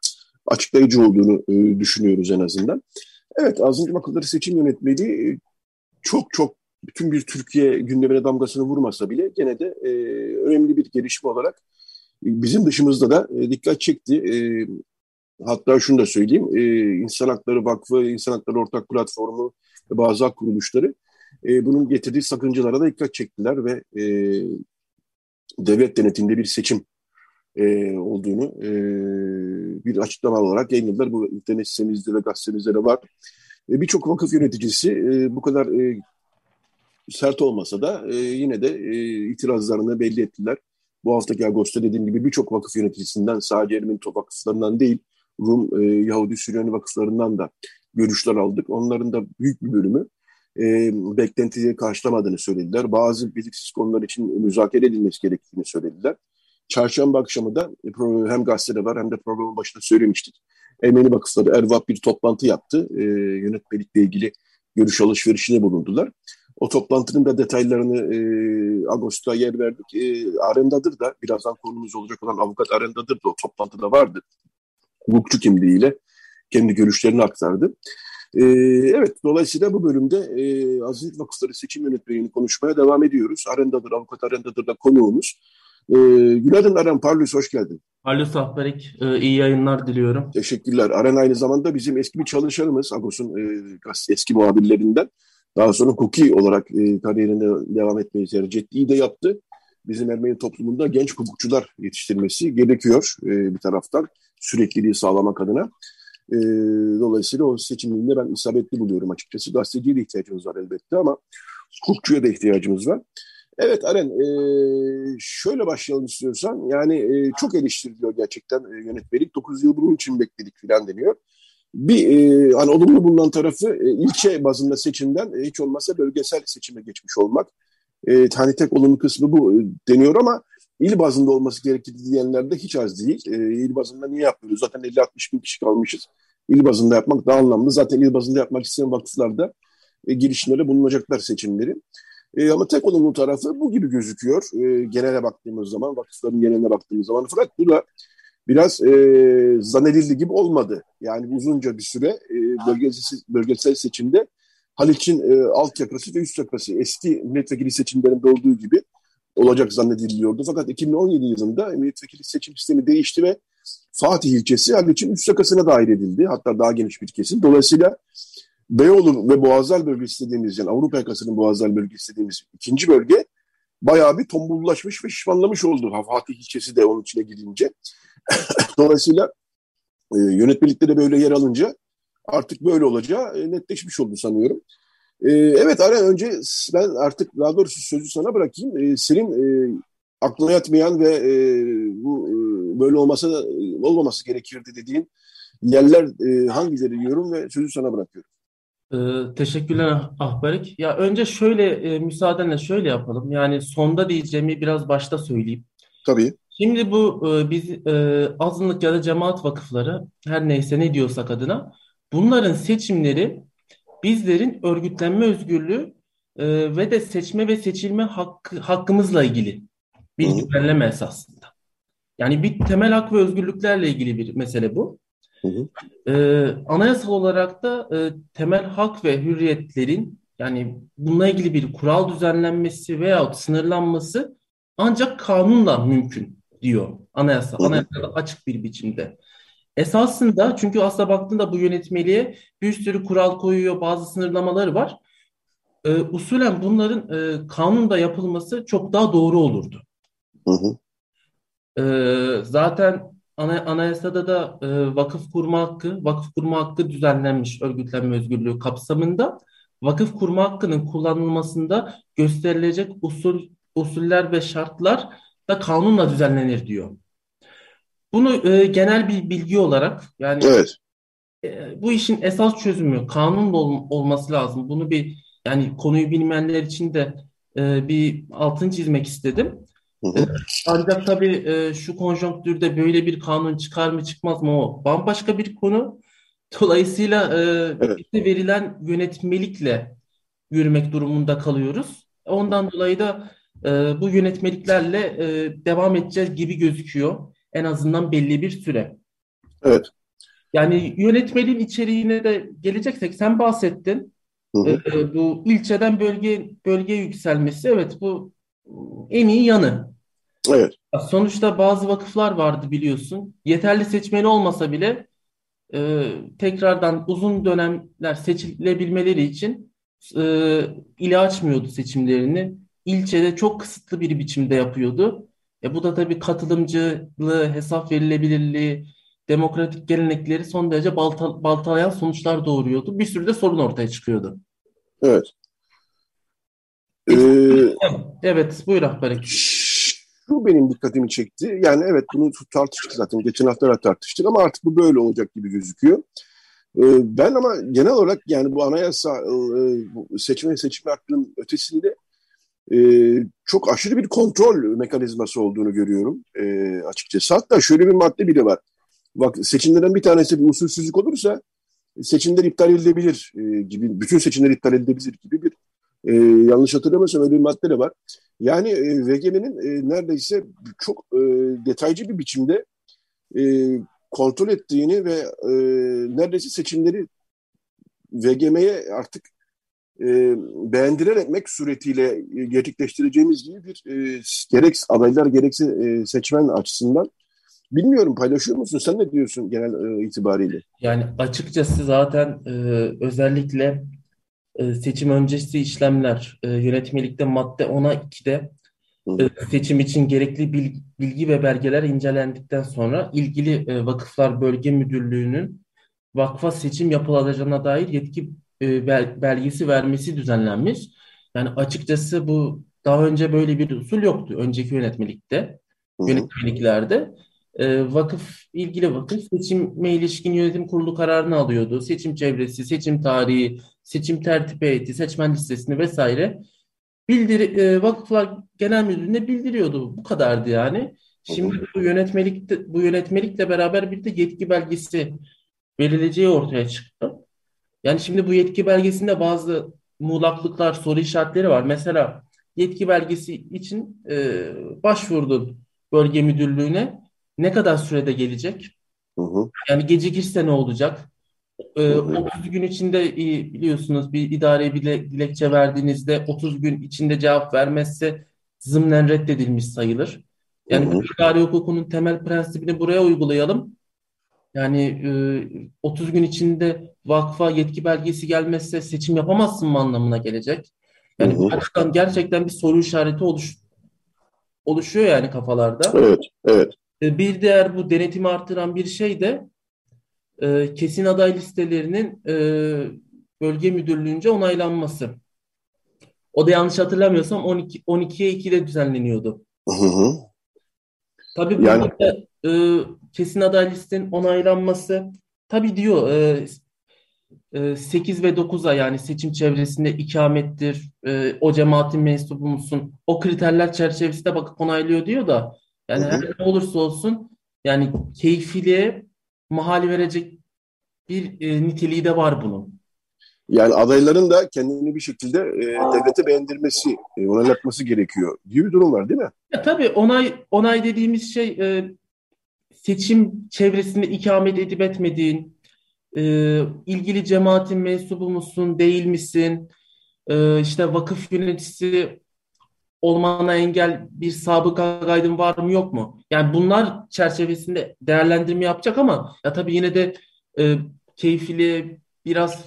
açıklayıcı olduğunu e, düşünüyoruz en azından. Evet azınlık vakıfları seçim yönetmeliği e, çok çok bütün bir Türkiye gündemine damgasını vurmasa bile gene de e, önemli bir gelişme olarak e, bizim dışımızda da e, dikkat çekti. Hatta şunu da söyleyeyim, e, İnsan Hakları Vakfı, İnsan Hakları Ortak Platformu ve bazı hak kuruluşları e, bunun getirdiği sakıncalara da dikkat çektiler ve e, devlet denetiminde bir seçim e, olduğunu e, bir açıklama olarak yayınladılar. Bu internet sitemizde ve gazetemizde de var. E, Birçok vakıf yöneticisi e, bu kadar e, sert olmasa da e, yine de e, itirazlarını belli ettiler. Bu haftaki Ağustos'ta dediğim gibi birçok vakıf yöneticisinden sadece Ermeni vakıflarından değil Rum, e, Yahudi, Süryani vakıflarından da görüşler aldık. Onların da büyük bir bölümü e, beklentileri karşılamadığını söylediler. Bazı belirsiz konular için müzakere edilmesi gerektiğini söylediler. Çarşamba akşamı da hem gazetede var hem de programın başında söylemiştik. Ermeni vakıfları Ervap bir toplantı yaptı. E, yönetmelikle ilgili görüş alışverişine bulundular. O toplantının da detaylarını e, Ağustos'ta yer verdik. E, Arendadır da birazdan konumuz olacak olan avukat Arendadır da o toplantıda vardı hukukçu kimliğiyle kendi görüşlerini aktardı. Ee, evet, dolayısıyla bu bölümde e, Aziz Vakıfları Seçim Yönetmeliğini konuşmaya devam ediyoruz. Arendadır, avukat Arendadır da konuğumuz. Ee, günaydın Aren Parlus, hoş geldin. Halus Ahberik, e, iyi yayınlar diliyorum. Teşekkürler. Aren aynı zamanda bizim eski bir çalışanımız, Agos'un e, eski muhabirlerinden. Daha sonra hukuki olarak e, kariyerine devam etmeyi tercih ettiği de yaptı. Bizim Ermeni toplumunda genç hukukçular yetiştirmesi gerekiyor e, bir taraftan sürekliliği sağlamak adına. E, dolayısıyla o seçiminde ben isabetli buluyorum açıkçası. Gazeteciye de ihtiyacımız var elbette ama hukukçuya da ihtiyacımız var. Evet Aren, e, şöyle başlayalım istiyorsan. Yani e, çok eleştiriliyor gerçekten e, yönetmelik. 9 yıl bunun için bekledik filan deniyor. Bir e, hani olumlu bulunan tarafı e, ilçe bazında seçimden e, hiç olmazsa bölgesel seçime geçmiş olmak. E, hani tek olumlu kısmı bu e, deniyor ama il bazında olması gerektiği diyenler de hiç az değil. E, il bazında niye yapmıyoruz? Zaten 50-60 bin kişi kalmışız. İl bazında yapmak daha anlamlı. Zaten il bazında yapmak isteyen vakıflarda e, girişimlere bulunacaklar seçimleri. E, ama tek olumlu tarafı bu gibi gözüküyor. E, genele baktığımız zaman, vakıfların geneline baktığımız zaman. Fakat bu da biraz e, zannedildiği gibi olmadı. Yani uzunca bir süre e, bölgesel, bölgesel seçimde Haliç'in e, alt yakası ve üst yakası eski milletvekili seçimlerinde olduğu gibi olacak zannediliyordu. Fakat 2017 yılında milletvekili seçim sistemi değişti ve Fatih ilçesi Haliç'in üst yakasına dahil edildi. Hatta daha geniş bir kesim. Dolayısıyla Beyoğlu ve Boğazlar bölgesi dediğimiz yani Avrupa yakasının Boğazlar bölgesi dediğimiz ikinci bölge bayağı bir tombullaşmış ve şişmanlamış oldu. Fatih ilçesi de onun içine girince. Dolayısıyla e, yönetmelikte de böyle yer alınca artık böyle olacağı e, netleşmiş oldu sanıyorum. E, evet Aren önce ben artık daha doğrusu sözü sana bırakayım. E, senin e, aklına yatmayan ve e, bu e, böyle olmasa olmaması gerekirdi dediğin yerler e, hangileri diyorum ve sözü sana bırakıyorum. Ee, teşekkürler Ahbarik. Ya önce şöyle e, müsaadenle şöyle yapalım. Yani sonda diyeceğimi biraz başta söyleyeyim. Tabii. Şimdi bu e, biz e, azınlık ya da cemaat vakıfları her neyse ne diyorsak adına bunların seçimleri bizlerin örgütlenme özgürlüğü e, ve de seçme ve seçilme hakkı, hakkımızla ilgili bir düzenleme esasında. Yani bir temel hak ve özgürlüklerle ilgili bir mesele bu. Hı hı. Ee, anayasal olarak da e, temel hak ve hürriyetlerin yani bununla ilgili bir kural düzenlenmesi veyahut sınırlanması ancak kanunla mümkün diyor anayasa. Anayasada açık bir biçimde. Esasında çünkü aslında baktığında bu yönetmeliğe bir sürü kural koyuyor, bazı sınırlamaları var. E, usulen bunların e, kanunda yapılması çok daha doğru olurdu. Hı hı. Ee, zaten ana, anayasada da e, vakıf kurma hakkı, vakıf kurma hakkı düzenlenmiş örgütlenme özgürlüğü kapsamında. Vakıf kurma hakkının kullanılmasında gösterilecek usul, usuller ve şartlar da kanunla düzenlenir diyor. Bunu e, genel bir bilgi olarak yani Evet. e, bu işin esas çözümü kanunla ol- olması lazım. Bunu bir yani konuyu bilmeyenler için de e, bir altın çizmek istedim. Hı E, hı. ancak tabii e, şu konjonktürde böyle bir kanun çıkar mı çıkmaz mı o bambaşka bir konu. Dolayısıyla e, Evet. bize verilen yönetmelikle yürümek durumunda kalıyoruz. Ondan dolayı da e, bu yönetmeliklerle e, devam edeceğiz gibi gözüküyor. En azından belli bir süre. Evet. Yani yönetmeliğin içeriğine de geleceksek sen bahsettin. Hı hı. E, bu ilçeden bölge bölgeye yükselmesi evet bu en iyi yanı. Evet. Sonuçta bazı vakıflar vardı biliyorsun. Yeterli seçmeni olmasa bile e, tekrardan uzun dönemler seçilebilmeleri için e, ile açmıyordu seçimlerini. İlçede çok kısıtlı bir biçimde yapıyordu. E, bu da tabii katılımcılığı, hesap verilebilirliği, demokratik gelenekleri son derece balta, baltalayan sonuçlar doğuruyordu. Bir sürü de sorun ortaya çıkıyordu. Evet. Ee, Evet, buyur Akberk. şu benim dikkatimi çekti. Yani evet bunu tartıştık zaten. Geçen hafta da tartıştık ama artık bu böyle olacak gibi gözüküyor. Ee, ben ama genel olarak yani bu anayasa e, bu seçme seçme hakkının ötesinde e, çok aşırı bir kontrol mekanizması olduğunu görüyorum e, açıkçası. Hatta şöyle bir madde bile var. Bak seçimlerden bir tanesi bir usulsüzlük olursa seçimler iptal edilebilir e, gibi, bütün seçimler iptal edilebilir gibi bir e, yanlış hatırlamıyorsam öyle bir madde de var. Yani e, VGM'nin e, neredeyse çok e, detaycı bir biçimde e, kontrol ettiğini ve e, neredeyse seçimleri VGM'ye artık e, beğendirerek suretiyle e, gerçekleştireceğimiz gibi bir e, gerek adaylar gerekse e, seçmen açısından bilmiyorum paylaşıyor musun? Sen ne diyorsun genel e, itibariyle? Yani açıkçası zaten e, özellikle e, seçim öncesi işlemler e, yönetmelikte madde 10'a 2'de Hı. e, seçim için gerekli bil- bilgi ve belgeler incelendikten sonra ilgili e, Vakıflar Bölge Müdürlüğü'nün vakfa seçim yapılacağına dair yetki e, bel- belgesi vermesi düzenlenmiş. Yani açıkçası bu daha önce böyle bir usul yoktu önceki yönetmelikte, yönetmeliklerde. E, vakıf ilgili vakıf seçime ilişkin yönetim kurulu kararını alıyordu. Seçim çevresi, seçim tarihi, seçim tertip heyeti, seçmen listesini vesaire bildir e, Vakıflar Genel Müdürlüğü'ne bildiriyordu. Bu kadardı yani. Şimdi bu yönetmelikte bu yönetmelikle beraber bir de yetki belgesi verileceği ortaya çıktı. Yani şimdi bu yetki belgesinde bazı muğlaklıklar, soru işaretleri var. Mesela yetki belgesi için e, başvurdun bölge müdürlüğüne. Ne kadar sürede gelecek? Hı hı. Yani gecikirse ne olacak? Hı. 30 gün içinde e, biliyorsunuz bir idareye bile dilekçe verdiğinizde 30 gün içinde cevap vermezse zımnen reddedilmiş sayılır. Yani Hı hı. bu idare hukukunun temel prensibini buraya uygulayalım. Yani e, 30 gün içinde vakfa yetki belgesi gelmezse seçim yapamazsın mı anlamına gelecek. Yani Hı hı. gerçekten bir soru işareti oluş, oluşuyor yani kafalarda. Evet, evet. E, Bir diğer bu denetimi artıran bir şey de e, kesin aday listelerinin e, bölge müdürlüğünce onaylanması. O da yanlış hatırlamıyorsam 12 12'ye 2'de düzenleniyordu. Hı hı. Tabii Yani- burada da, e, kesin aday listenin onaylanması tabii diyor e, e, 8 ve 9'a yani seçim çevresinde ikamettir, e, o cemaatin mensubu musun? O kriterler çerçevesinde bakıp onaylıyor diyor da yani Hı hı. her ne olursa olsun yani keyfiliğe mahal verecek bir e, niteliği de var bunun. Yani adayların da kendini bir şekilde e, devlete beğendirmesi, e, onaylatması gerekiyor gibi bir durum var değil mi? Ya tabii onay onay dediğimiz şey e, seçim çevresinde ikamet edip etmediğin, e, ilgili cemaatin mensubu musun, değil misin, e, işte vakıf yöneticisi olmana engel bir sabıka kaydın var mı yok mu? Yani bunlar çerçevesinde değerlendirme yapacak ama ya tabii yine de e, keyfili biraz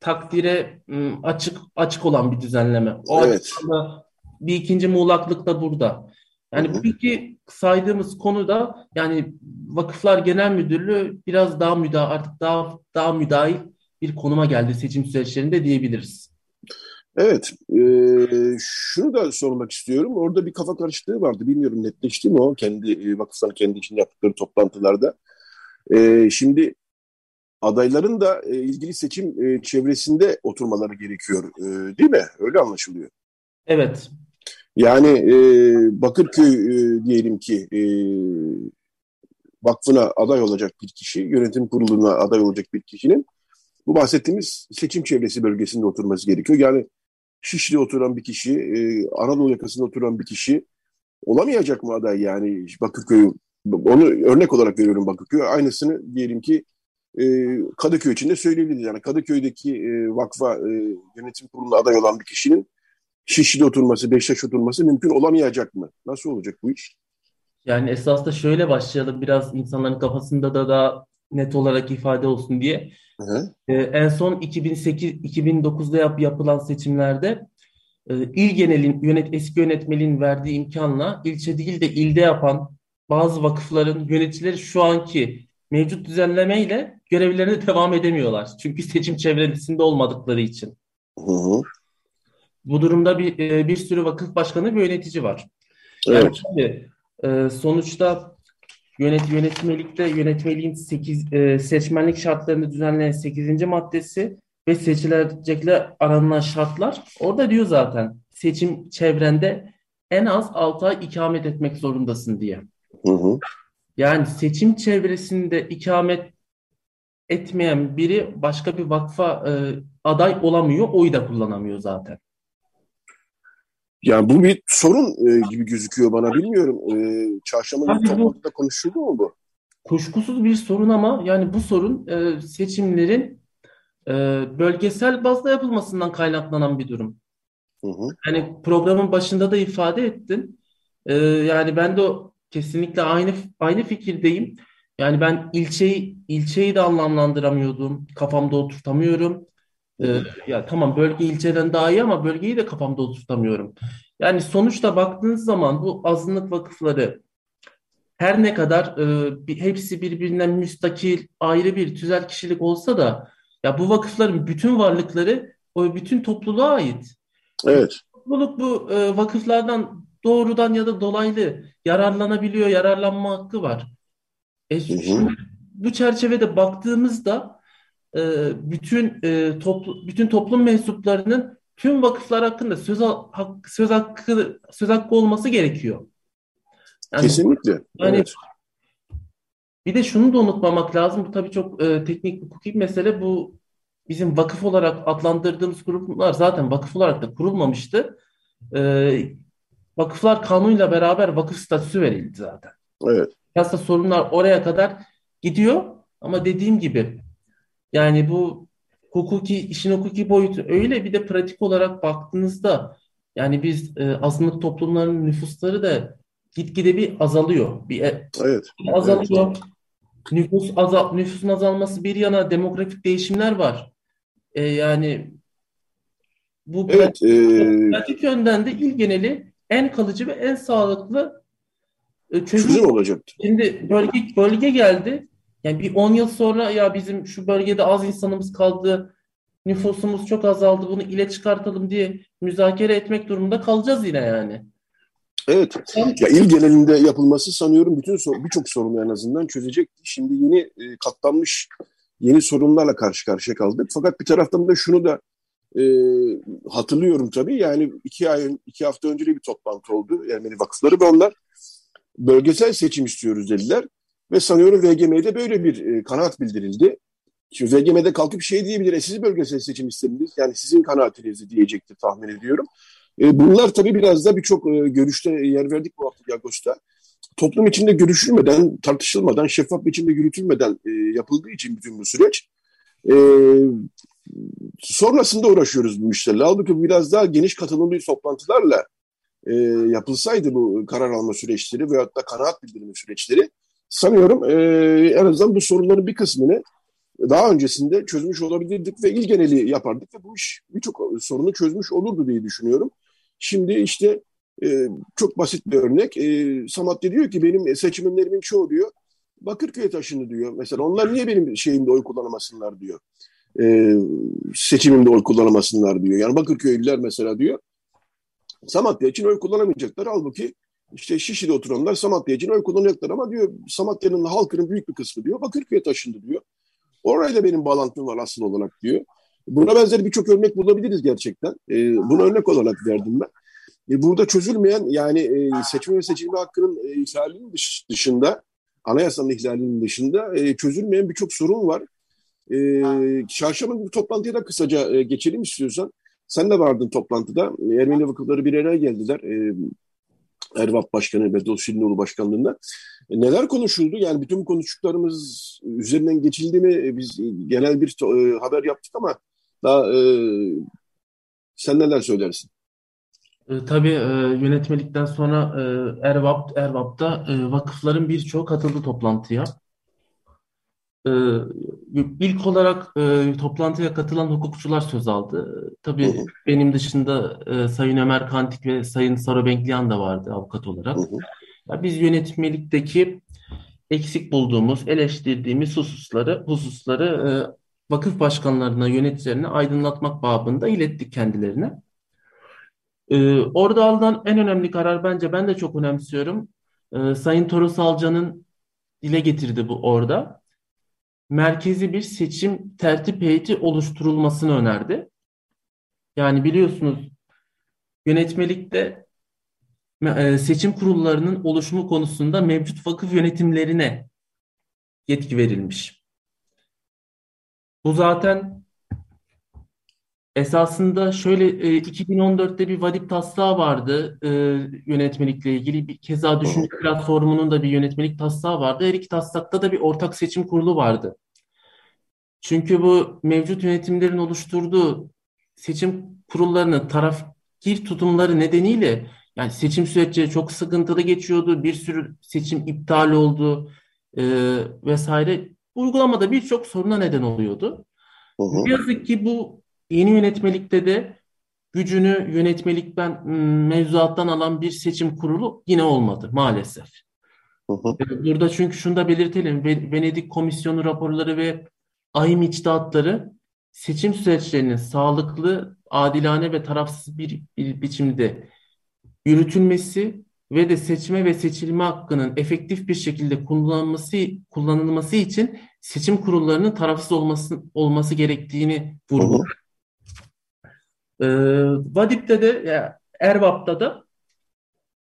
takdire açık açık olan bir düzenleme. O Evet. bir ikinci muğlaklık da burada. Yani Hı hı. bu iki saydığımız konuda yani Vakıflar Genel Müdürlüğü biraz daha müda artık daha daha müdahil bir konuma geldi seçim süreçlerinde diyebiliriz. Evet, e, şunu da sormak istiyorum. Orada bir kafa karışıklığı vardı. Bilmiyorum netleşti mi o kendi vakıfların kendi içinde yaptıkları toplantılarda. E, şimdi adayların da e, ilgili seçim e, çevresinde oturmaları gerekiyor, e, değil mi? Öyle anlaşılıyor. Evet. Yani e, Bakırköy e, diyelim ki e, vakfına aday olacak bir kişi, yönetim kuruluna aday olacak bir kişinin bu bahsettiğimiz seçim çevresi bölgesinde oturması gerekiyor. Yani Şişli'de oturan bir kişi, e, Anadolu yakasında oturan bir kişi olamayacak mı aday yani Bakırköy? Onu örnek olarak veriyorum Bakırköy. Aynısını diyelim ki e, Kadıköy için de söyleyebiliriz. Yani Kadıköy'deki e, vakfa e, yönetim kuruluna aday olan bir kişinin Şişli'de oturması, Beşiktaş oturması mümkün olamayacak mı? Nasıl olacak bu iş? Yani esasında şöyle başlayalım biraz insanların kafasında da daha net olarak ifade olsun diye. Hı. Ee, en son 2008-2009'da yap, yapılan seçimlerde e, il genelin yönet eski yönetmeliğin verdiği imkanla ilçe değil de ilde yapan bazı vakıfların yöneticileri şu anki mevcut düzenlemeyle görevlerine devam edemiyorlar. Çünkü seçim çevresinde olmadıkları için. Hı hı. Bu durumda bir e, bir sürü vakıf başkanı ve yönetici var. Yani Evet. tabii, e, sonuçta yönet yönetmelikte yönetmeliğin 8 e, seçmenlik şartlarını düzenleyen 8. maddesi ve seçilecekler aranılan şartlar orada diyor zaten seçim çevrende en az 6 ay ikamet etmek zorundasın diye. Hı hı. Yani seçim çevresinde ikamet etmeyen biri başka bir vakfa e, aday olamıyor, oy da kullanamıyor zaten. Yani bu bir sorun e, gibi gözüküyor bana bilmiyorum. E, çarşamba günü toplantıda konuşuldu mu bu? Kuşkusuz bir sorun ama yani bu sorun e, seçimlerin e, bölgesel bazda yapılmasından kaynaklanan bir durum. Hı hı. Yani programın başında da ifade ettin. E, yani ben de kesinlikle aynı aynı fikirdeyim. Yani ben ilçeyi ilçeyi de anlamlandıramıyordum. Kafamda oturtamıyorum. E, ya tamam bölge ilçeden daha iyi ama bölgeyi de kafamda oturtamıyorum. Yani sonuçta baktığınız zaman bu azınlık vakıfları her ne kadar e, bir- hepsi birbirinden müstakil ayrı bir tüzel kişilik olsa da ya bu vakıfların bütün varlıkları o bütün topluluğa ait. Evet. Topluluk bu e, vakıflardan doğrudan ya da dolaylı yararlanabiliyor, yararlanma hakkı var. E, hı. şimdi bu çerçevede baktığımızda e, bütün e, toplu, bütün toplum mensuplarının tüm vakıflar hakkında söz ha- hak, söz hakkı söz hakkı olması gerekiyor. Yani Kesinlikle. Yani- Evet. Bir de şunu da unutmamak lazım. Bu tabii çok e, teknik hukuki bir mesele. Bu bizim vakıf olarak adlandırdığımız gruplar zaten vakıf olarak da kurulmamıştı. E, vakıflar kanunuyla beraber vakıf statüsü verildi zaten. Evet. Aslında sorunlar oraya kadar gidiyor ama dediğim gibi yani bu hukuki işin hukuki boyutu öyle bir de pratik olarak baktığınızda yani biz e, azınlık toplumlarının nüfusları da gitgide bir azalıyor. Bir e, Evet. azalıyor. Nüfus azal nüfusun azalması bir yana demografik değişimler var. E, yani bu Evet. e, pratik yönden de il geneli en kalıcı ve en sağlıklı e, çözüm. çözüm olacaktı. Şimdi bölge bölge geldi. Yani bir 10 yıl sonra ya bizim şu bölgede az insanımız kaldı, nüfusumuz çok azaldı, bunu ile çıkartalım diye müzakere etmek durumunda kalacağız yine yani. Evet. Ya il genelinde yapılması sanıyorum bütün sor- birçok sorunu en azından çözecekti. Şimdi yeni e, katlanmış yeni sorunlarla karşı karşıya kaldık. Fakat bir taraftan da şunu da e, hatırlıyorum tabii. Yani iki ay iki hafta önce de bir toplantı oldu Ermeni vakıfları ve onlar bölgesel seçim istiyoruz dediler. Ve sanıyorum VGM'de böyle bir e, kanaat bildirildi. Şimdi VGM'de kalkıp şey diyebilir, e, siz bölgesel seçim istediniz. Yani sizin kanaatinizi diyecektir tahmin ediyorum. E, bunlar tabii biraz da birçok e, görüşte yer verdik bu hafta Ağustos'ta. Toplum içinde görüşülmeden, tartışılmadan, şeffaf biçimde yürütülmeden e, yapıldığı için bütün bu süreç e, sonrasında uğraşıyoruz bu işlerle. Halbuki bu biraz daha geniş katılımlı toplantılarla e, yapılsaydı bu karar alma süreçleri veyahut da kanaat bildirme süreçleri sanıyorum e, en azından bu sorunların bir kısmını daha öncesinde çözmüş olabilirdik ve il geneli yapardık ve bu iş birçok sorunu çözmüş olurdu diye düşünüyorum. Şimdi işte E, çok basit bir örnek. E, Samatya diyor ki benim seçmenlerimin çoğu diyor Bakırköy'e taşındı diyor. Mesela onlar niye benim şeyimde oy kullanamasınlar diyor. E, seçimimde oy kullanamasınlar diyor. Yani Bakırköylüler mesela diyor Samatya için oy kullanamayacaklar. Halbuki işte Şişli'de oturanlar Samatya için oy kullanacaklar ama diyor Samatya'nın halkının büyük bir kısmı diyor Bakırköy'e taşındı diyor. Orayla benim bağlantım var asıl olarak diyor. Buna benzer birçok örnek bulabiliriz gerçekten. E, bunu örnek olarak verdim ben. E, burada çözülmeyen yani e, seçme ve seçilme hakkının e, ihlalinin dış, dışında, anayasanın ihlalinin dışında e, çözülmeyen birçok sorun var. E, çarşamba bu toplantıya da kısaca e, geçelim istiyorsan. Sen de vardın toplantıda. Ermeni vakıfları bir araya geldiler. E, Ervap Başkanı Bedol Şirinoğlu Başkanlığında. E, neler konuşuldu? Yani bütün konuştuklarımız üzerinden geçildi mi? E, biz genel bir e, haber yaptık ama daha e, sen neler söylersin? Tabii yönetmelikten sonra e, Ervap, Ervap'ta vakıfların birçoğu katıldı toplantıya. E, ilk olarak e, toplantıya katılan hukukçular söz aldı. Tabii hı hı. benim dışında e, Sayın Ömer Kantik ve Sayın Saro Benkliyan da vardı avukat olarak. Hı hı. Ya biz yönetmelikteki eksik bulduğumuz, eleştirdiğimiz hususları, hususları e, vakıf başkanlarına, yöneticilerine aydınlatmak babında ilettik kendilerine. Ee, orada alınan en önemli karar bence ben de çok önemsiyorum. Ee, Sayın Torusalcan'ın dile getirdi bu orada. Merkezi bir seçim tertip heyeti oluşturulmasını önerdi. Yani biliyorsunuz yönetmelikte e, seçim kurullarının oluşumu konusunda mevcut vakıf yönetimlerine yetki verilmiş. Bu zaten Esasında şöyle e, 2014'te bir vadip taslağı vardı e, yönetmelikle ilgili. Bir keza düşünce platformunun da bir yönetmelik taslağı vardı. Her iki taslakta da bir ortak seçim kurulu vardı. Çünkü bu mevcut yönetimlerin oluşturduğu seçim kurullarının tarafgir tutumları nedeniyle yani seçim süreçleri çok sıkıntılı geçiyordu. Bir sürü seçim iptal oldu e, vesaire. Uygulamada birçok soruna neden oluyordu. Ne yazık ki bu Yeni yönetmelikte de gücünü yönetmelikten mevzuattan alan bir seçim kurulu yine olmadı maalesef. Hı hı. Burada çünkü şunu da belirtelim. Venedik Komisyonu raporları ve AYİM içtihatları seçim süreçlerinin sağlıklı, adilane ve tarafsız bir, bir biçimde yürütülmesi ve de seçme ve seçilme hakkının efektif bir şekilde kullanılması kullanılması için seçim kurullarının tarafsız olması olması gerektiğini vurguluyor. E, Vadip'te de ya Erbap'ta da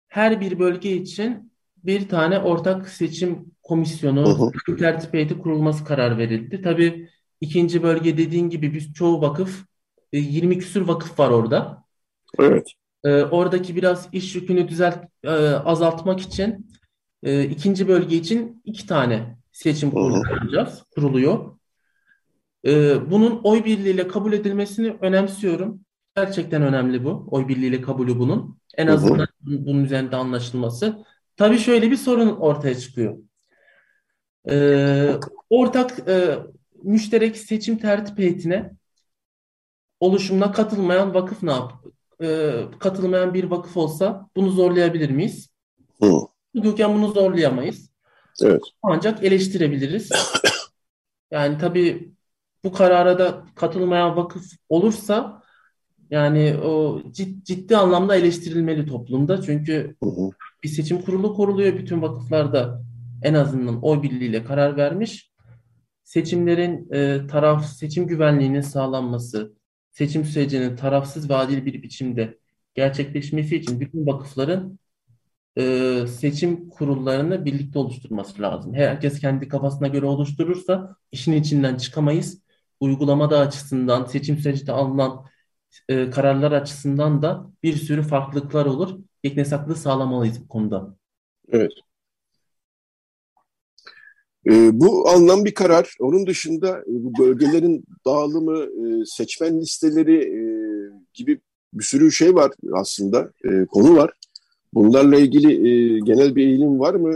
her bir bölge için bir tane ortak seçim komisyonu, tertip heyeti kurulması karar verildi. Tabii ikinci bölge dediğin gibi biz çoğu vakıf, 20 e, küsür vakıf var orada. Evet. E, oradaki biraz iş yükünü düzelt, e, azaltmak için e, ikinci bölge için iki tane seçim kurulu kuracağız, kuruluyor. E, bunun oy birliğiyle kabul edilmesini önemsiyorum. Gerçekten önemli bu. Oy birliğiyle kabulü bunun. En azından hı hı. bunun üzerinde anlaşılması. Tabii şöyle bir sorun ortaya çıkıyor. Ee, ortak e, müşterek seçim tertip heyetine oluşumuna katılmayan vakıf ne yap? Ee, katılmayan bir vakıf olsa bunu zorlayabilir miyiz? Hı. Hukuken bunu zorlayamayız. Evet. Ancak eleştirebiliriz. Yani tabii bu karara da katılmayan vakıf olursa yani o cid, ciddi anlamda eleştirilmeli toplumda. Çünkü hı hı. bir seçim kurulu kuruluyor. Bütün vakıflarda en azından oy birliğiyle karar vermiş. Seçimlerin e, taraf seçim güvenliğinin sağlanması, seçim sürecinin tarafsız ve adil bir biçimde gerçekleşmesi için bütün vakıfların e, seçim kurullarını birlikte oluşturması lazım. Herkes kendi kafasına göre oluşturursa işin içinden çıkamayız. Uygulamada açısından, seçim sürecinde alınan e, kararlar açısından da bir sürü farklılıklar olur. Yeknesaklığı sağlamalıyız bu konuda. Evet. E, bu alınan bir karar. Onun dışında e, bu bölgelerin dağılımı, e, seçmen listeleri e, gibi bir sürü şey var aslında, e, konu var. Bunlarla ilgili e, genel bir eğilim var mı?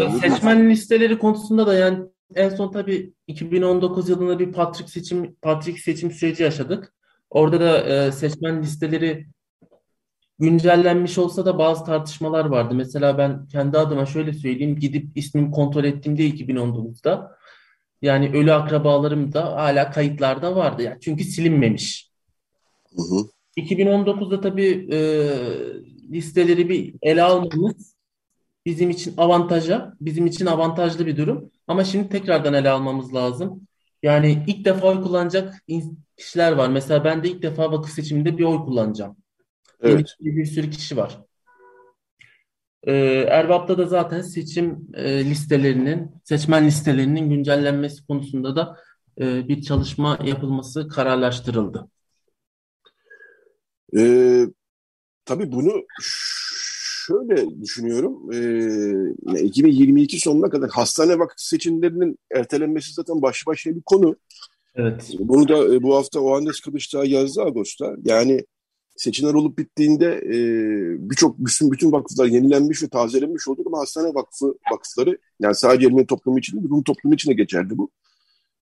E, seçmen listeleri konusunda da yani en son tabii 2019 yılında bir Patrick seçim Patrick seçim süreci yaşadık. Orada da e, seçmen listeleri güncellenmiş olsa da bazı tartışmalar vardı. Mesela ben kendi adıma şöyle söyleyeyim. Gidip ismimi kontrol ettiğimde 2019'da yani ölü akrabalarım da hala kayıtlarda vardı. Yani çünkü silinmemiş. Hı hı. 2019'da tabii e, listeleri bir ele almamız bizim için avantaja, bizim için avantajlı bir durum. Ama şimdi tekrardan ele almamız lazım. Yani ilk defa oy kullanacak kişiler var. Mesela ben de ilk defa vakıf seçiminde bir oy kullanacağım. Evet. Yeni bir sürü kişi var. Ee, Erbap'ta da zaten seçim e, listelerinin, seçmen listelerinin güncellenmesi konusunda da e, bir çalışma yapılması kararlaştırıldı. Ee, tabii bunu şöyle düşünüyorum. Ee, 2022 sonuna kadar hastane vakit seçimlerinin ertelenmesi zaten baş başına bir konu. Evet. Bunu da e, bu hafta o Andes Kılıçdağ yazdı Ağustos'ta. Yani seçimler olup bittiğinde e, birçok bütün bütün vakıflar yenilenmiş ve tazelenmiş oldu ama hastane vakfı vakıfları yani sadece Ermeni toplumu için değil, Rum toplumu için de geçerli bu.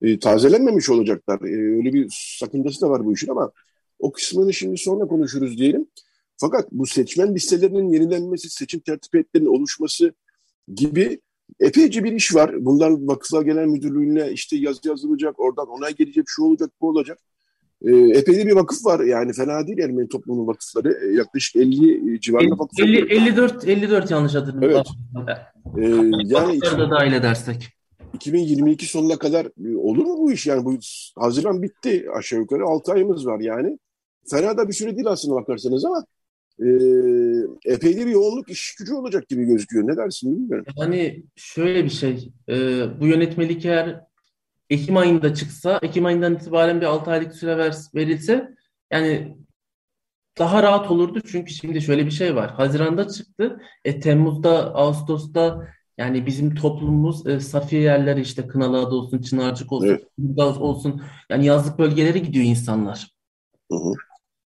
E, tazelenmemiş olacaklar. E, öyle bir sakıncası da var bu işin ama o kısmını şimdi sonra konuşuruz diyelim. Fakat bu seçmen listelerinin yenilenmesi, seçim tertip heyetlerinin oluşması gibi epeyce bir iş var. Bunlar Vakıflar Genel Müdürlüğü'ne işte yazı yazılacak, oradan onay gelecek, şu olacak, bu olacak. E, epey de bir vakıf var yani fena değil Ermeni toplumunun vakıfları. E, yaklaşık 50 civarında vakıf 50, 54, 54 yanlış hatırlamıyorum. Evet. E, yani da dahil edersek. 2022 sonuna kadar e, olur mu bu iş? Yani bu Haziran bitti aşağı yukarı 6 ayımız var yani. Fena da bir süre değil aslında bakarsanız ama e, epey de bir yoğunluk iş gücü olacak gibi gözüküyor. Ne dersin bilmiyorum. Hani şöyle bir şey, e, bu yönetmelik eğer Ekim ayında çıksa, Ekim ayından itibaren bir 6 aylık süre ver, verilse yani daha rahat olurdu. Çünkü şimdi şöyle bir şey var. Haziran'da çıktı. E, Temmuz'da, Ağustos'ta yani bizim toplumumuz e, Safiye yerleri işte Kınalıada olsun, Çınarcık olsun, evet. olsun. Yani yazlık bölgelere gidiyor insanlar. Hı hı.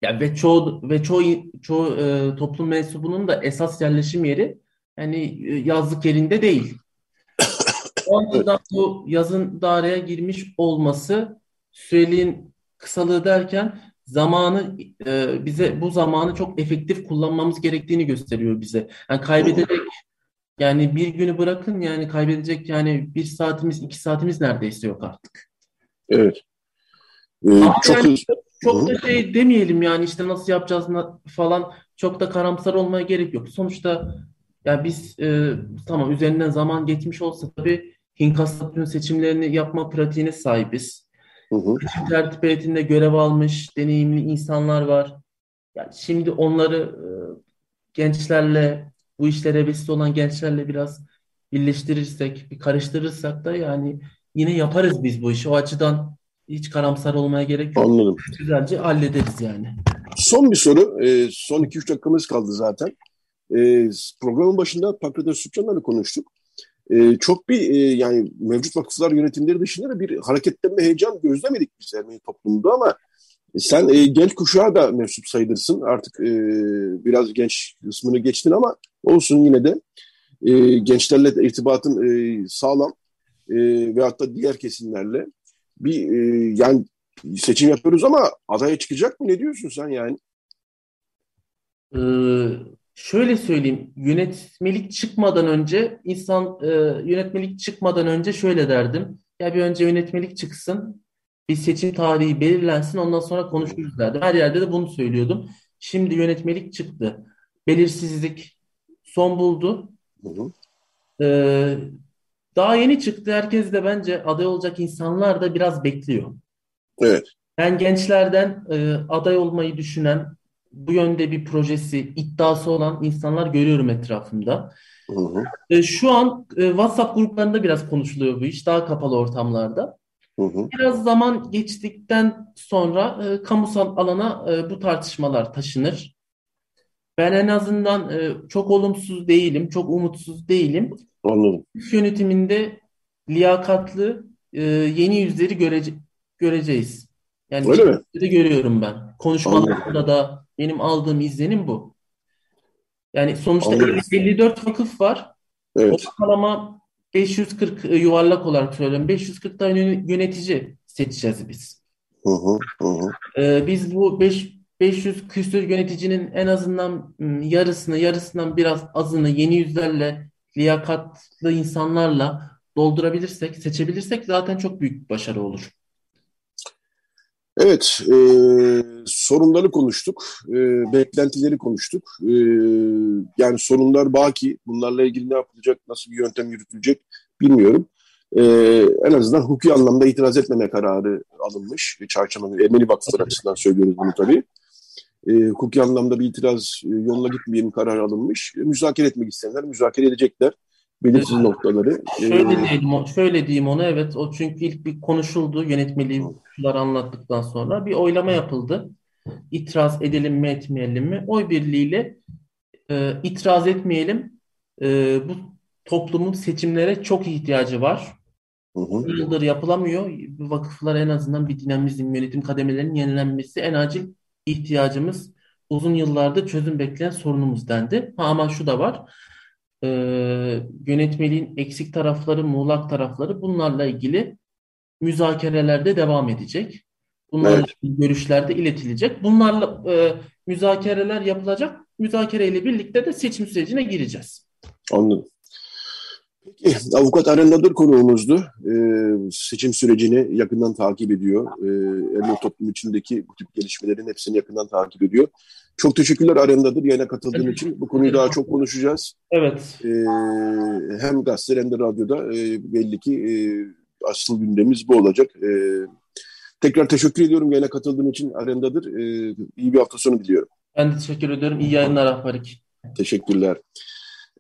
Ya ve çoğu ve çoğu çoğu e, toplum mensubunun da esas yerleşim yeri yani e, yazlık yerinde değil. O açıdan bu yazın da araya girmiş olması süreliğin kısalığı derken zamanı e, bize bu zamanı çok efektif kullanmamız gerektiğini gösteriyor bize. Yani kaybedecek yani bir günü bırakın yani kaybedecek yani bir saatimiz iki saatimiz neredeyse yok artık. Evet. Ee, çok yani, çok da şey demeyelim yani işte nasıl yapacağız falan çok da karamsar olmaya gerek yok. Sonuçta ya biz e, tamam üzerinden zaman geçmiş olsa tabii Hinkas'ta seçimlerini yapma pratiğine sahibiz. Hı hı. Seçim tertip heyetinde görev almış deneyimli insanlar var. Yani şimdi onları e, gençlerle bu işlere vesile olan gençlerle biraz birleştirirsek, bir karıştırırsak da yani yine yaparız biz bu işi. O açıdan hiç karamsar olmaya gerek yok. Anladım. Güzelce hallederiz yani. Son bir soru. E, son 2-3 dakikamız kaldı zaten. E, programın başında Pakrates Sütçan'la konuştuk. E, çok bir e, yani mevcut vakıflar yönetimleri dışında da bir hareketlenme heyecan gözlemedik biz Ermeni toplumunda ama sen e, genç kuşağa da mensup sayılırsın. Artık e, biraz genç kısmını geçtin ama olsun yine de e, gençlerle irtibatın e, sağlam e, ve hatta diğer kesimlerle bir e, yani seçim yapıyoruz ama adaya çıkacak mı? Ne diyorsun sen yani? Ee, şöyle söyleyeyim. Yönetmelik çıkmadan önce insan e, yönetmelik çıkmadan önce şöyle derdim. Ya bir önce yönetmelik çıksın. Bir seçim tarihi belirlensin. Ondan sonra konuşuruz derdim. Her yerde de bunu söylüyordum. Şimdi yönetmelik çıktı. Belirsizlik son buldu. Hı hı. Ee, daha yeni çıktı. Herkes de bence aday olacak insanlar da biraz bekliyor. Evet. Ben gençlerden e, aday olmayı düşünen, bu yönde bir projesi, iddiası olan insanlar görüyorum etrafımda. Hı hı. E, şu an e, WhatsApp gruplarında biraz konuşuluyor bu iş, daha kapalı ortamlarda. Hı hı. Biraz zaman geçtikten sonra e, kamusal alana e, bu tartışmalar taşınır. Ben en azından e, çok olumsuz değilim, çok umutsuz değilim. Anladım. Üst yönetiminde liyakatlı e, yeni yüzleri görece göreceğiz. Yani Öyle mi? de görüyorum ben. Konuşmalarında da benim aldığım izlenim bu. Yani sonuçta Anladım. 54 vakıf var. Evet. Ortalama 540 e, yuvarlak olarak söylüyorum. 540 tane yönetici seçeceğiz biz. Hı, hı hı. Ee, biz bu 5 500 küsür yöneticinin en azından yarısını, yarısından biraz azını yeni yüzlerle, liyakatlı insanlarla doldurabilirsek, seçebilirsek zaten çok büyük bir başarı olur. Evet, e, sorunları konuştuk, e, beklentileri konuştuk. E, yani sorunlar baki, bunlarla ilgili ne yapılacak, nasıl bir yöntem yürütülecek bilmiyorum. E, en azından hukuki anlamda itiraz etmeme kararı alınmış. Çarşamba Ermeni Vakıfları açısından söylüyoruz bunu tabii. E, hukuki anlamda bir itiraz e, yoluna gitmeyelim kararı alınmış. E, müzakere etmek isteyenler müzakere edecekler belirsiz evet. noktaları. Şöyle ee, diyelim, şöyle diyeyim onu evet o çünkü ilk bir konuşuldu yönetmeliği anlattıktan sonra bir oylama yapıldı. İtiraz edelim mi etmeyelim mi? Oy birliğiyle e, itiraz etmeyelim. E, bu toplumun seçimlere çok ihtiyacı var. Hı hı. Yıldır yapılamıyor. Vakıflar en azından bir dinamizm, yönetim kademelerinin yenilenmesi en acil ihtiyacımız. Uzun yıllarda çözüm bekleyen sorunumuz dendi. Ha, ama şu da var e, yönetmeliğin eksik tarafları, muğlak tarafları bunlarla ilgili müzakerelerde devam edecek. Bunlarla evet. görüşlerde iletilecek. Bunlarla e, müzakereler yapılacak. Müzakereyle birlikte de seçim sürecine gireceğiz. Anladım. Peki, avukat Arendadır konuğumuzdu. Ee, seçim sürecini yakından takip ediyor. Ee, Ermeni toplum içindeki bu tip gelişmelerin hepsini yakından takip ediyor. Çok teşekkürler Arendadır yayına katıldığın için. Bu konuyu daha çok konuşacağız. Evet. Ee, hem gazete hem de radyoda e, belli ki e, asıl gündemimiz bu olacak. E, tekrar teşekkür ediyorum yayına katıldığın için Arendadır. E, iyi bir hafta sonu diliyorum. Ben de teşekkür ederim. İyi yayınlar Ahbarik. Teşekkürler.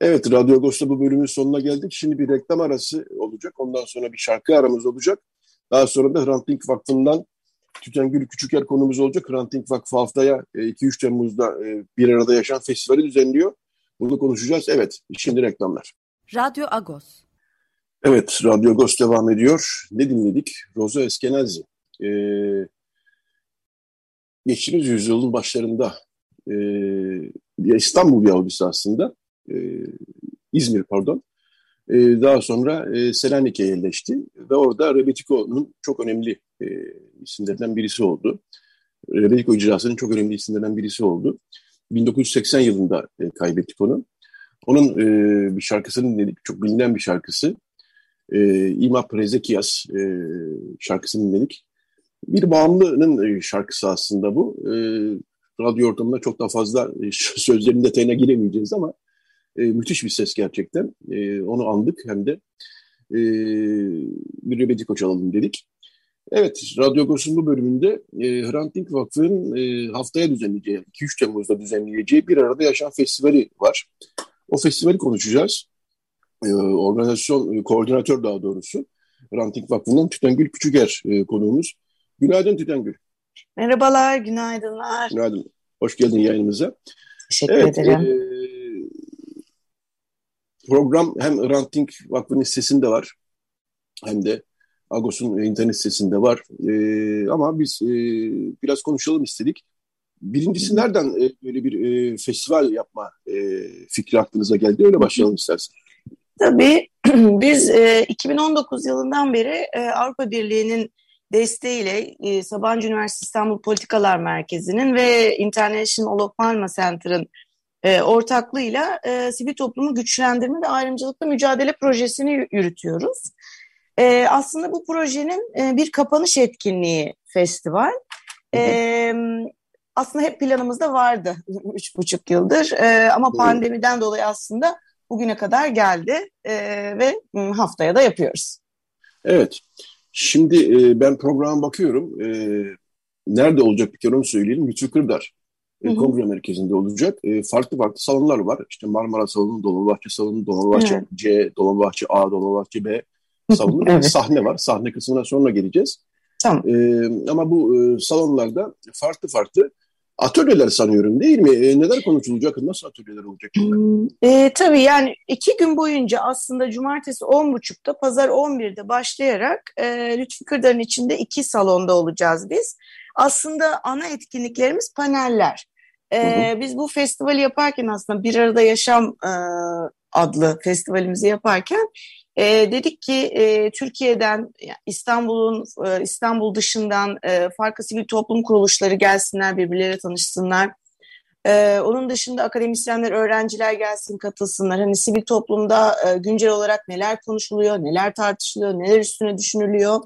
Evet, Radyo Agos'ta bu bölümün sonuna geldik. Şimdi bir reklam arası olacak. Ondan sonra bir şarkı aramız olacak. Daha sonra da Hrant Dink Vakfı'ndan Tütengül Küçüker konumuz olacak. Hrant Dink Vakfı haftaya 2-3 e, Temmuz'da e, bir arada yaşayan festivali düzenliyor. Bunu konuşacağız. Evet, şimdi reklamlar. Radyo Agos. Evet, Radyo Agos devam ediyor. Ne dinledik? Rosa Eskenazi. Ee, geçtiğimiz yüzyılın başlarında e, İstanbul Yahudisi aslında e, İzmir pardon. E, daha sonra e, Selanik'e yerleşti ve orada Rebetiko'nun çok önemli e, isimlerinden birisi oldu. Rebetiko icrasının çok önemli isimlerinden birisi oldu. 1980 yılında e, kaybettik onu. Onun e, bir şarkısını dinledik, çok bilinen bir şarkısı. E, İma Prezekias e, şarkısını dinledik. Bir bağımlının e, şarkısı aslında bu. E, radyo ortamında çok da fazla e, sözlerin detayına giremeyeceğiz ama e, müthiş bir ses gerçekten. E, onu andık hem de e, bir Rebetiko çalalım dedik. Evet, Radyo Agos'un bu bölümünde e, Hrant Dink Vakfı'nın e, haftaya düzenleyeceği, 2-3 Temmuz'da düzenleyeceği bir arada yaşam festivali var. O festivali konuşacağız. E, organizasyon, e, koordinatör daha doğrusu Hrant Dink Vakfı'ndan Tütengül Küçüker e, konuğumuz. Günaydın Tütengül. Merhabalar, günaydınlar. Günaydın. Hoş geldin yayınımıza. Teşekkür evet, ederim. E, program hem Hrant Dink Vakfı'nın sitesinde var hem de Agos'un internet sitesinde var. E, ama biz e, biraz konuşalım istedik. Birincisi nereden e, böyle bir e, festival yapma e, fikri aklınıza geldi? Öyle başlayalım istersen. Tabii biz e, 2019 yılından beri e, Avrupa Birliği'nin desteğiyle e, Sabancı Üniversitesi İstanbul Politikalar Merkezi'nin ve International Olof Palme Center'ın e, ortaklığıyla e, sivil toplumu güçlendirme ve ayrımcılıkla mücadele projesini yürütüyoruz. E, aslında bu projenin e, bir kapanış etkinliği festival. E, aslında hep planımızda vardı üç buçuk yıldır e, ama pandemiden dolayı aslında bugüne kadar geldi e, ve haftaya da yapıyoruz. Evet. Şimdi e, ben programa bakıyorum. E, nerede olacak bir kere onu söyleyelim. Lütfü Kırdar e, kongre merkezinde olacak. E, farklı farklı salonlar var. İşte Marmara Salonu, Dolmabahçe Salonu, Dolmabahçe evet. C, Dolmabahçe A, Dolmabahçe B salonu. evet. Sahne var. Sahne kısmına sonra geleceğiz. Tamam. E, ama bu e, salonlarda farklı farklı atölyeler sanıyorum değil mi? E, neler konuşulacak? Nasıl atölyeler olacak? Hmm, e, tabii yani iki gün boyunca aslında cumartesi 10.30'da, pazar 11'de başlayarak e, Lütfü Kırdar'ın içinde iki salonda olacağız biz. Aslında ana etkinliklerimiz paneller. E, Biz bu festivali yaparken aslında Bir Arada Yaşam e, adlı festivalimizi yaparken e, dedik ki e, Türkiye'den İstanbul'un e, İstanbul dışından e, farklı sivil toplum kuruluşları gelsinler birbirleriyle tanışsınlar. Ee, onun dışında akademisyenler, öğrenciler gelsin, katılsınlar. Hani sivil toplumda e, güncel olarak neler konuşuluyor, neler tartışılıyor, neler üstüne düşünülüyor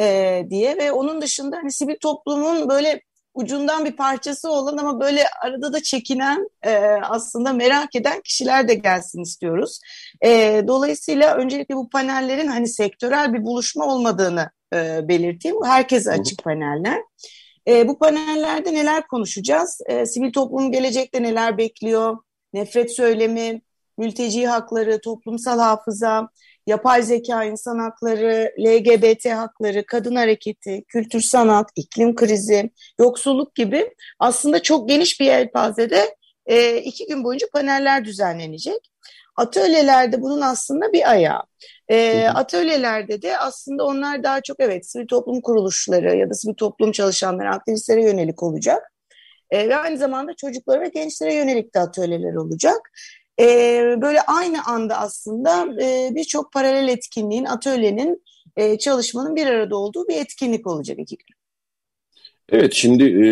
e, diye ve onun dışında hani sivil toplumun böyle ucundan bir parçası olan ama böyle arada da çekinen e, aslında merak eden kişiler de gelsin istiyoruz. E, dolayısıyla öncelikle bu panellerin hani sektörel bir buluşma olmadığını e, belirteyim. Herkese açık paneller. E, bu panellerde neler konuşacağız? E, sivil toplum gelecekte neler bekliyor? Nefret söylemi, mülteci hakları, toplumsal hafıza, yapay zeka, insan hakları, LGBT hakları, kadın hareketi, kültür sanat, iklim krizi, yoksulluk gibi aslında çok geniş bir yelpazede e, iki gün boyunca paneller düzenlenecek. Atölyelerde bunun aslında bir ayağı. E, atölyelerde de aslında onlar daha çok evet sivil toplum kuruluşları ya da sivil toplum çalışanları, aktivistlere yönelik olacak. E, ve aynı zamanda çocuklara ve gençlere yönelik de atölyeler olacak. E, böyle aynı anda aslında e, birçok paralel etkinliğin, atölyenin, e, çalışmanın bir arada olduğu bir etkinlik olacak iki gün. Evet, şimdi e,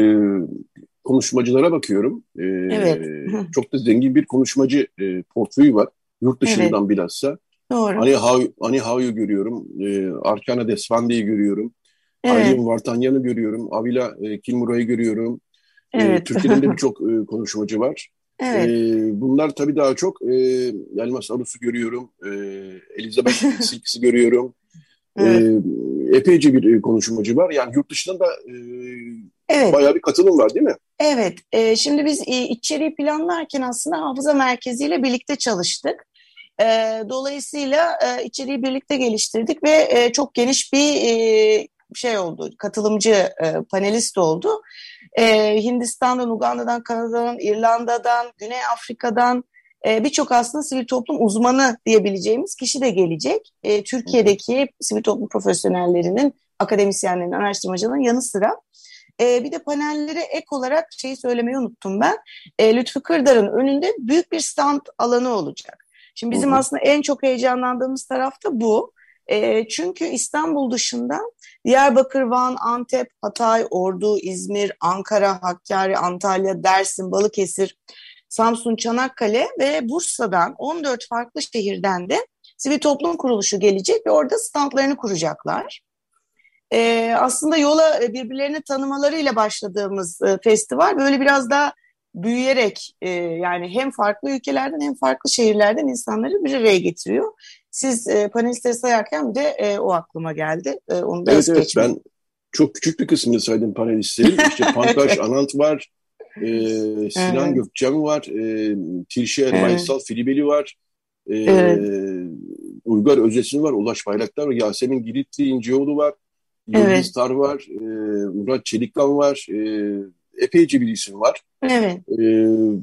konuşmacılara bakıyorum. E, evet. çok da zengin bir konuşmacı e, portföyü var. Yurt dışından evet. bilhassa. Doğru. Ani, Hav Ani Hav'yu görüyorum. E, Arkana Desvande'yi görüyorum. Evet. Aylin Vartanyan'ı görüyorum. Avila e, Kilmura'yı görüyorum. E, evet. E, Türkiye'de de birçok e, konuşmacı var. Evet. E, bunlar tabii daha çok e, Yalmas Arus'u görüyorum. E, Elizabeth Silks'i görüyorum. E, evet. E, epeyce bir e, konuşmacı var. Yani yurt dışından da e, evet. bayağı bir katılım var değil mi? Evet. E, şimdi biz e, içeriği planlarken aslında Hafıza Merkezi ile birlikte çalıştık. E, dolayısıyla e, içeriği birlikte geliştirdik ve e, çok geniş bir e, şey oldu, katılımcı e, panelist oldu. E, Hindistan'dan, Uganda'dan, Kanada'dan, İrlanda'dan, Güney Afrika'dan e, birçok aslında sivil toplum uzmanı diyebileceğimiz kişi de gelecek. E, Türkiye'deki sivil toplum profesyonellerinin, akademisyenlerin, araştırmacıların yanı sıra. E, bir de panellere ek olarak şeyi söylemeyi unuttum ben. E, Lütfü Kırdar'ın önünde büyük bir stand alanı olacak. Şimdi bizim aslında en çok heyecanlandığımız taraf da bu. E, çünkü İstanbul dışında Diyarbakır, Van, Antep, Hatay, Ordu, İzmir, Ankara, Hakkari, Antalya, Dersim, Balıkesir, Samsun, Çanakkale ve Bursa'dan 14 farklı şehirden de sivil toplum kuruluşu gelecek ve orada standlarını kuracaklar. Ee, aslında yola birbirlerini tanımalarıyla başladığımız e, festival böyle biraz daha büyüyerek e, yani hem farklı ülkelerden hem farklı şehirlerden insanları bir araya getiriyor. Siz e, panelistleri sayarken bir de e, o aklıma geldi. E, onu da evet evet ben çok küçük bir kısmını saydım panelistlerin. İşte Pankaj Anant var, e, Sinan evet. Gökçen var, e, Tirşe evet. Baysal Filibeli var, e, evet. Uygar Özesin var, Ulaş Bayraktar var, Yasemin Giritli İnceoğlu var, Yıldız evet. Tar var, e, Murat Çelikkan var, e, epeyce bir isim var. Evet. E,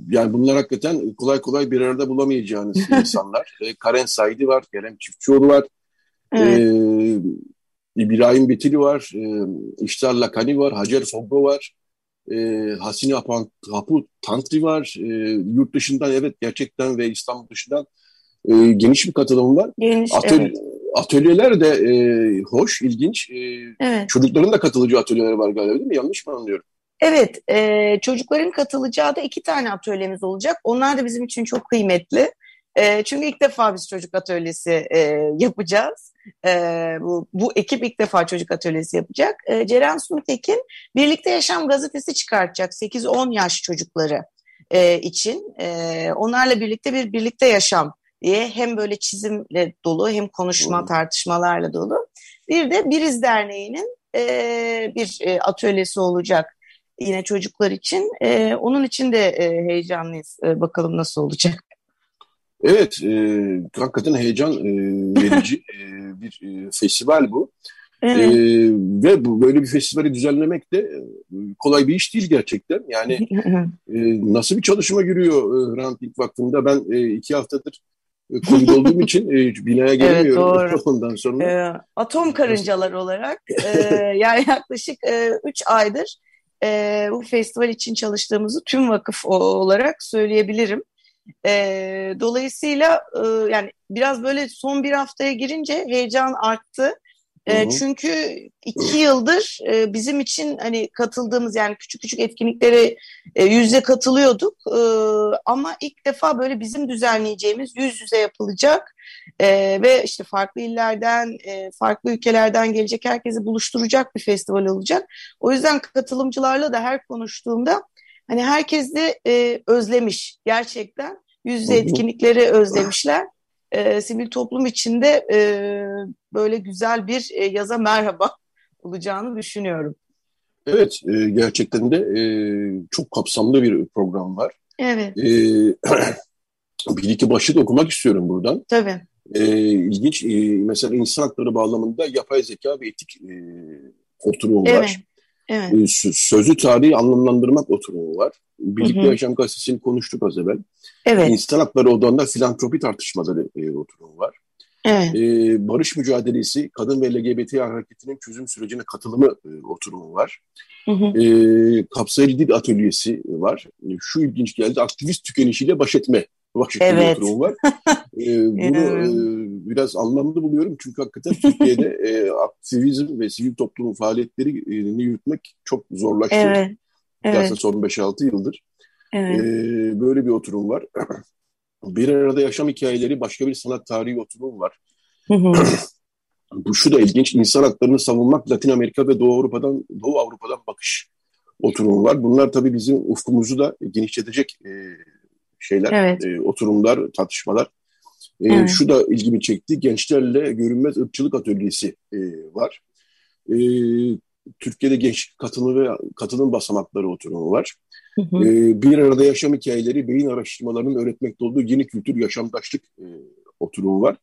yani bunlar hakikaten kolay kolay bir arada bulamayacağınız insanlar. E, Karen Saidi var, Kerem Çiftçioğlu var. Evet. E, İbrahim Betili var, e, İştar Lakani var, Hacer Foggo var, e, Hasine Hapu Tantri var. E, yurt dışından evet gerçekten ve İstanbul dışından e, geniş bir katılım var. Geniş, Atölye, evet. Atölyeler de e, hoş, ilginç. E, evet. Çocukların da katılacağı atölyeler var galiba değil mi? Yanlış mı anlıyorum? Evet, e, çocukların katılacağı da iki tane atölyemiz olacak. Onlar da bizim için çok kıymetli. E, çünkü ilk defa biz çocuk atölyesi e, yapacağız. E, bu, bu ekip ilk defa çocuk atölyesi yapacak. E, Ceren Suntekin Birlikte Yaşam gazetesi çıkartacak 8-10 yaş çocukları e, için. E, onlarla birlikte bir birlikte yaşam diye hem böyle çizimle dolu hem konuşma tartışmalarla dolu. Bir de Biriz Derneği'nin e, bir e, atölyesi olacak yine çocuklar için. E, onun için de e, heyecanlıyız. E, bakalım nasıl olacak. Evet, e, hakikaten heyecan e, verici e, bir e, festival bu. Evet. E, ve bu böyle bir festivali düzenlemek de e, kolay bir iş değil gerçekten. Yani e, nasıl bir çalışma giriyor e, Hrant Dink Vakfı'nda? Ben e, iki haftadır e, Covid olduğum için e, binaya gelemiyorum evet, ondan sonra. E, atom karıncalar olarak e, yani yaklaşık 3 e, aydır e, bu festival için çalıştığımızı tüm vakıf olarak söyleyebilirim. E, dolayısıyla e, yani biraz böyle son bir haftaya girince heyecan arttı. E, çünkü iki yıldır e, bizim için hani katıldığımız yani küçük küçük etkinliklere e, yüzde katılıyorduk. E, ama ilk defa böyle bizim düzenleyeceğimiz yüz yüze yapılacak e, ve işte farklı illerden, e, farklı ülkelerden gelecek herkesi buluşturacak bir festival olacak. O yüzden katılımcılarla da her konuştuğumda hani herkes de e, özlemiş gerçekten. Yüz yüze etkinlikleri özlemişler e, sivil toplum içinde e, böyle güzel bir e, yaza merhaba olacağını düşünüyorum. Evet, e, gerçekten de e, çok kapsamlı bir program var. Evet. E, bir iki başlık okumak istiyorum buradan. Tabii. E, ilginç, e, mesela insan hakları bağlamında yapay zeka ve etik e, oturumu evet. var. Evet. E, sözlü tarihi anlamlandırmak oturumu var. Birlikte hı hı. Yaşam Gazetesi'ni konuştuk az evvel. Evet. İnsan hakları odağında filantropi tartışmaları e, oturumu var. Evet. E, barış mücadelesi, kadın ve LGBT hareketinin çözüm sürecine katılımı e, oturumu var. Hı hı. E, kapsayıcı dil atölyesi var. E, şu ilginç geldi, aktivist tükenişiyle baş etme başlıklı evet. oturumu var. e, bunu e, biraz anlamlı buluyorum çünkü hakikaten Türkiye'de e, aktivizm ve sivil toplum faaliyetlerini yürütmek çok zorlaştı. Evet. Evet. son 5-6 yıldır. Evet. Ee, böyle bir oturum var. bir arada yaşam hikayeleri başka bir sanat tarihi oturum var. Bu şu da ilginç. İnsan haklarını savunmak Latin Amerika ve Doğu Avrupa'dan Doğu Avrupa'dan bakış oturumu var. Bunlar tabii bizim ufkumuzu da genişletecek e, şeyler, evet. e, oturumlar, tartışmalar. E, evet. Şu da ilgimi çekti. Gençlerle görünmez ırkçılık atölyesi e, var. E, Türkiye'de genç katılım ve katılım basamakları oturumu var. Hı hı. Ee, bir arada yaşam hikayeleri, beyin araştırmalarının öğretmekte olduğu yeni kültür, yaşamdaşlık e, oturumu var.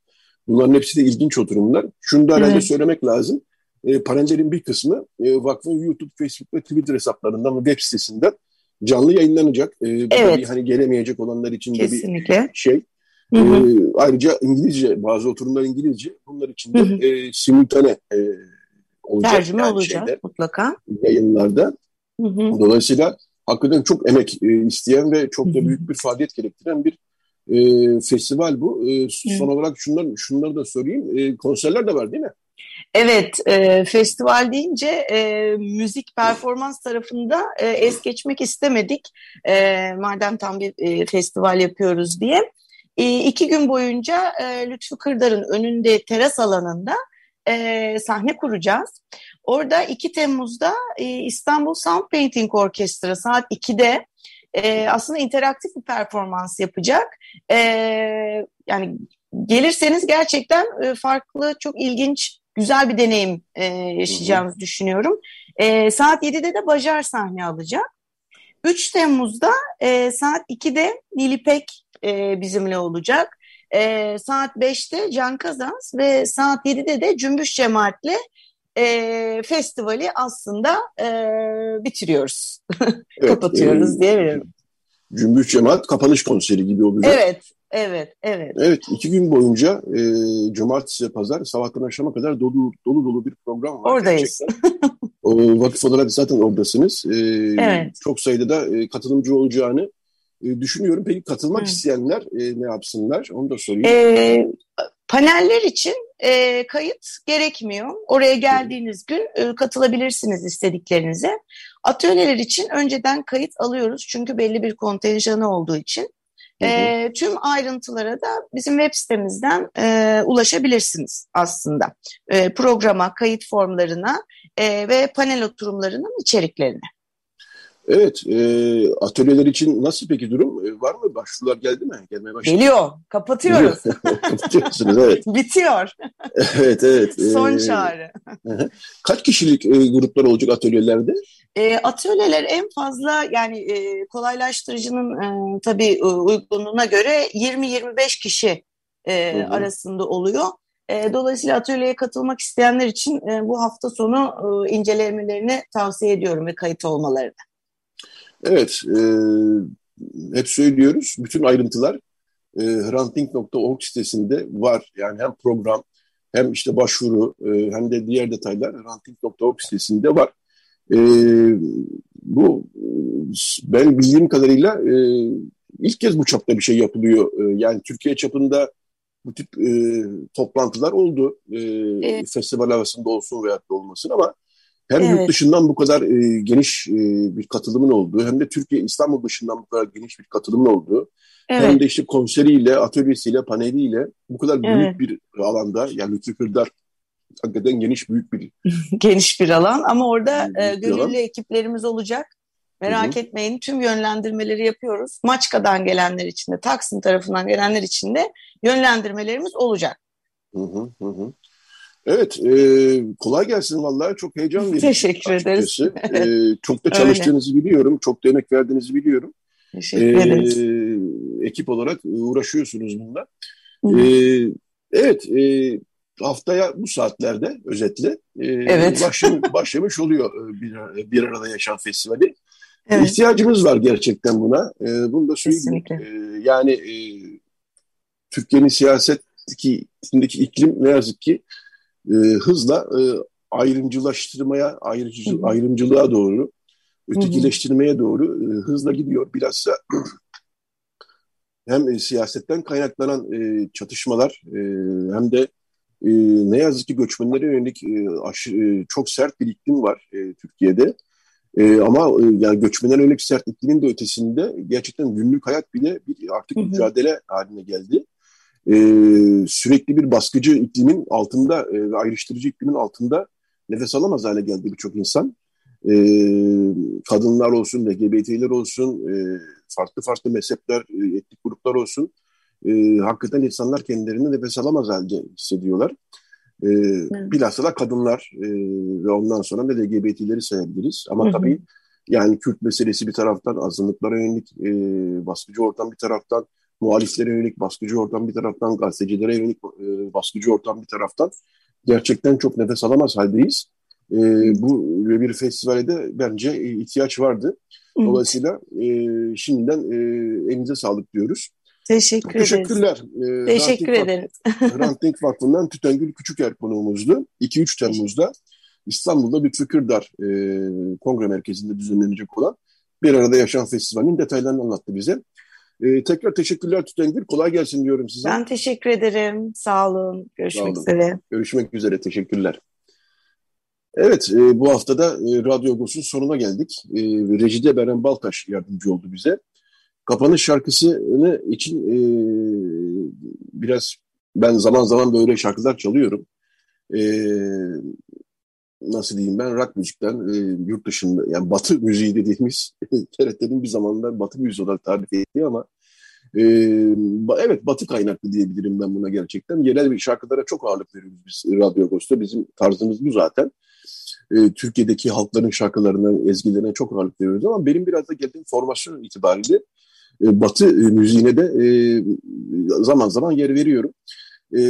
Bunların hepsi de ilginç oturumlar. Şunu da herhalde Evet. söylemek lazım. E, panellerin bir kısmı e, vakfın YouTube, Facebook ve Twitter hesaplarından ve web sitesinden canlı yayınlanacak. E, Evet. bir hani gelemeyecek olanlar için de bir Kesinlikle. şey. Hı hı. E, ayrıca İngilizce, bazı oturumlar İngilizce. Bunlar için de Hı hı. e, simultane e, olacak. Tercüme yani olacak şeyde, mutlaka. yayınlarda. Hı hı. Dolayısıyla hakikaten çok emek e, isteyen ve çok da Hı hı. büyük bir faaliyet gerektiren bir e, festival bu. E, son olarak şunlar, şunları da sorayım. E, konserler de var değil mi? Evet, e, festival deyince e, müzik performans tarafında e, es geçmek istemedik. E, madem tam bir e, festival yapıyoruz diye. E, iki gün boyunca e, Lütfü Kırdar'ın önünde teras alanında e, sahne kuracağız. Orada 2 Temmuz'da e, İstanbul Sound Painting Orkestra saat 2'de e, aslında interaktif bir performans yapacak. E, yani gelirseniz gerçekten e, farklı, çok ilginç, güzel bir deneyim e, yaşayacağınızı düşünüyorum. E, saat 7'de de Bajar sahne alacak. 3 Temmuz'da e, saat 2'de Nilipek e, bizimle olacak. E, saat 5'te Can Kazans ve saat 7'de de Cümbüş Cemaat'le e, festivali aslında e, bitiriyoruz. Evet, Kapatıyoruz e, diyebilirim. Cümbüş Cemaat kapanış konseri gibi olacak. Evet, evet, evet. Evet, iki gün boyunca e, cumartesi pazar sabahtan akşama kadar dolu dolu dolu bir program var. Oradayız. o, vakıf olarak zaten oradasınız. E, Evet. Çok sayıda da e, katılımcı olacağını e, düşünüyorum. Peki katılmak Hı. isteyenler e, ne yapsınlar? Onu da sorayım. E, paneller için e, kayıt gerekmiyor. Oraya geldiğiniz gün e, katılabilirsiniz istediklerinize. Atölyeler için önceden kayıt alıyoruz çünkü belli bir kontenjanı olduğu için. Hı hı. E, tüm ayrıntılara da bizim web sitemizden e, ulaşabilirsiniz aslında. E, programa, kayıt formlarına e, ve panel oturumlarının içeriklerine. Evet, e, atölyeler için nasıl peki durum? E, var mı? Başvurular geldi mi? Gelmeye başladı. Geliyor, kapatıyoruz. Kapatıyorsunuz, evet. Bitiyor. evet, evet. Son E, çağrı. Kaç kişilik e, gruplar olacak atölyelerde? E, atölyeler en fazla yani e, kolaylaştırıcının e, tabii e, uygunluğuna göre 20-25 kişi e, Hı hı. arasında oluyor. E, dolayısıyla atölyeye katılmak isteyenler için e, bu hafta sonu e, incelemelerini tavsiye ediyorum ve kayıt olmalarını. Evet, e, hep söylüyoruz. Bütün ayrıntılar e, hrantink.org sitesinde var. Yani hem program hem işte başvuru e, hem de diğer detaylar hrantink.org sitesinde var. E, bu ben bildiğim kadarıyla e, ilk kez bu çapta bir şey yapılıyor. E, yani Türkiye çapında bu tip e, toplantılar oldu. E, evet. Festival havasında olsun veya da olmasın ama hem evet. yurt dışından bu kadar e, geniş e, bir katılımın olduğu hem de Türkiye İstanbul dışından bu kadar geniş bir katılımın olduğu evet. hem de işte konseriyle, atölyesiyle, paneliyle bu kadar büyük evet. bir alanda yani Lütfü Kırdar hakikaten geniş büyük bir geniş bir alan ama orada e, gönüllü alan. ekiplerimiz olacak. Merak Hı-hı. etmeyin tüm yönlendirmeleri yapıyoruz. Maçka'dan gelenler için de Taksim tarafından gelenler için de yönlendirmelerimiz olacak. Hı hı hı. Evet, e, kolay gelsin vallahi. Çok heyecan verici. Teşekkür ederiz. e, çok da çalıştığınızı Öyle. biliyorum. Çok da emek verdiğinizi biliyorum. Teşekkür e, ederiz. Ekip olarak uğraşıyorsunuz bununla. E, evet, e, haftaya bu saatlerde özetle e, evet. başlamış, başlamış oluyor e, bir, bir arada yaşam festivali. Evet. İhtiyacımız var gerçekten buna. E, bunu da söyleyeyim. E, yani e, Türkiye'nin siyasetteki iklim ne yazık ki e, hızla e, ayrımcılaştırmaya, ayrıcı, hı hı. ayrımcılığa doğru, ötekileştirmeye doğru e, hızla gidiyor. Bilhassa hem e, siyasetten kaynaklanan e, çatışmalar e, hem de e, ne yazık ki göçmenlere yönelik e, aşı, e, çok sert bir iklim var e, Türkiye'de. E, ama e, yani göçmenlere yönelik sert iklimin de ötesinde gerçekten günlük hayat bile bir artık hı hı. mücadele haline geldi e, sürekli bir baskıcı iklimin altında e, ve ayrıştırıcı iklimin altında nefes alamaz hale geldi birçok insan. E, kadınlar olsun, LGBT'ler olsun, e, farklı farklı mezhepler, e, etnik gruplar olsun. E, hakikaten insanlar kendilerini nefes alamaz halde hissediyorlar. E, evet. Bilhassa da kadınlar e, ve ondan sonra da LGBT'leri sayabiliriz. Ama hı hı. tabii yani Kürt meselesi bir taraftan, azınlıklara yönelik e, baskıcı ortam bir taraftan, muhaliflere yönelik baskıcı ortam bir taraftan, gazetecilere yönelik e, baskıcı ortam bir taraftan gerçekten çok nefes alamaz haldeyiz. E, bu bir festivale de bence ihtiyaç vardı. Dolayısıyla e, şimdiden e, elinize sağlık diyoruz. Teşekkür ederiz. Teşekkürler. Ee, Teşekkür Ranting ederiz. Ranting Vakfı'ndan Tütengül Küçüker konuğumuzdu. 2-3 Temmuz'da İstanbul'da Lütfü Kırdar e, Kongre Merkezi'nde düzenlenecek olan Bir Arada Yaşam Festivali'nin detaylarını anlattı bize. Ee, tekrar teşekkürler Tütengül. Kolay gelsin diyorum size. Ben teşekkür ederim. Sağ olun. Görüşmek Sağ olun. üzere. Görüşmek üzere. Teşekkürler. Evet, e, bu hafta da e, Radyo Agos'un sonuna geldik. E, Rejide Beren Baltaş yardımcı oldu bize. Kapanış şarkısını için e, biraz ben zaman zaman böyle şarkılar çalıyorum. E, nasıl diyeyim ben rock müzikten e, yurt dışında yani batı müziği dediğimiz TRT'nin bir zamanlar batı müziği olarak tarif ettiği ama e, evet batı kaynaklı diyebilirim ben buna gerçekten. Yerel bir şarkılara çok ağırlık veriyoruz biz Radyo Agos'ta. Bizim tarzımız bu zaten. E, Türkiye'deki halkların şarkılarına, ezgilerine çok ağırlık veriyoruz ama benim biraz da geldiğim formasyon itibariyle e, batı müziğine de e, zaman zaman yer veriyorum. E,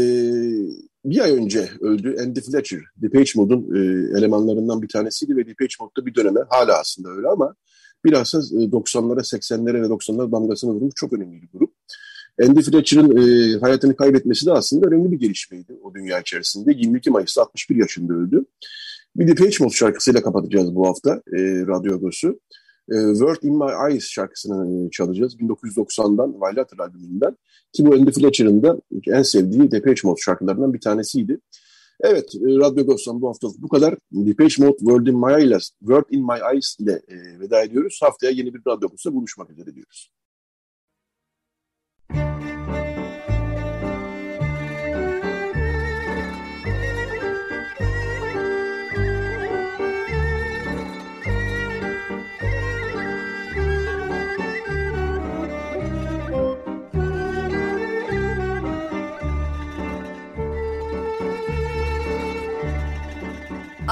bir ay önce öldü Andy Fletcher. Depeche Mode'un e, elemanlarından bir tanesiydi ve Depeche Mode'da bir döneme hala aslında öyle ama bilhassa 90'lara, 80'lere ve 90'lara damgasını vurmuş çok önemli bir grup. Andy Fletcher'ın e, hayatını kaybetmesi de aslında önemli bir gelişmeydi o dünya içerisinde. 22 Mayıs'ta 61 yaşında öldü. Bir Depeche Mode şarkısıyla kapatacağız bu hafta e, Radyo Agos'u. E, Word in My Eyes şarkısını e, çalacağız. 1990'dan Violator albümünden. Ki bu Andy Fletcher'ın da en sevdiği Depeche Mode şarkılarından bir tanesiydi. Evet, e, Radyo Ghost'tan bu hafta bu kadar. Depeche Mode Word in My Eyes, Word in My Eyes ile e, veda ediyoruz. Haftaya yeni bir Radyo Ghost'ta buluşmak üzere diyoruz.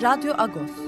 Radyo Agos.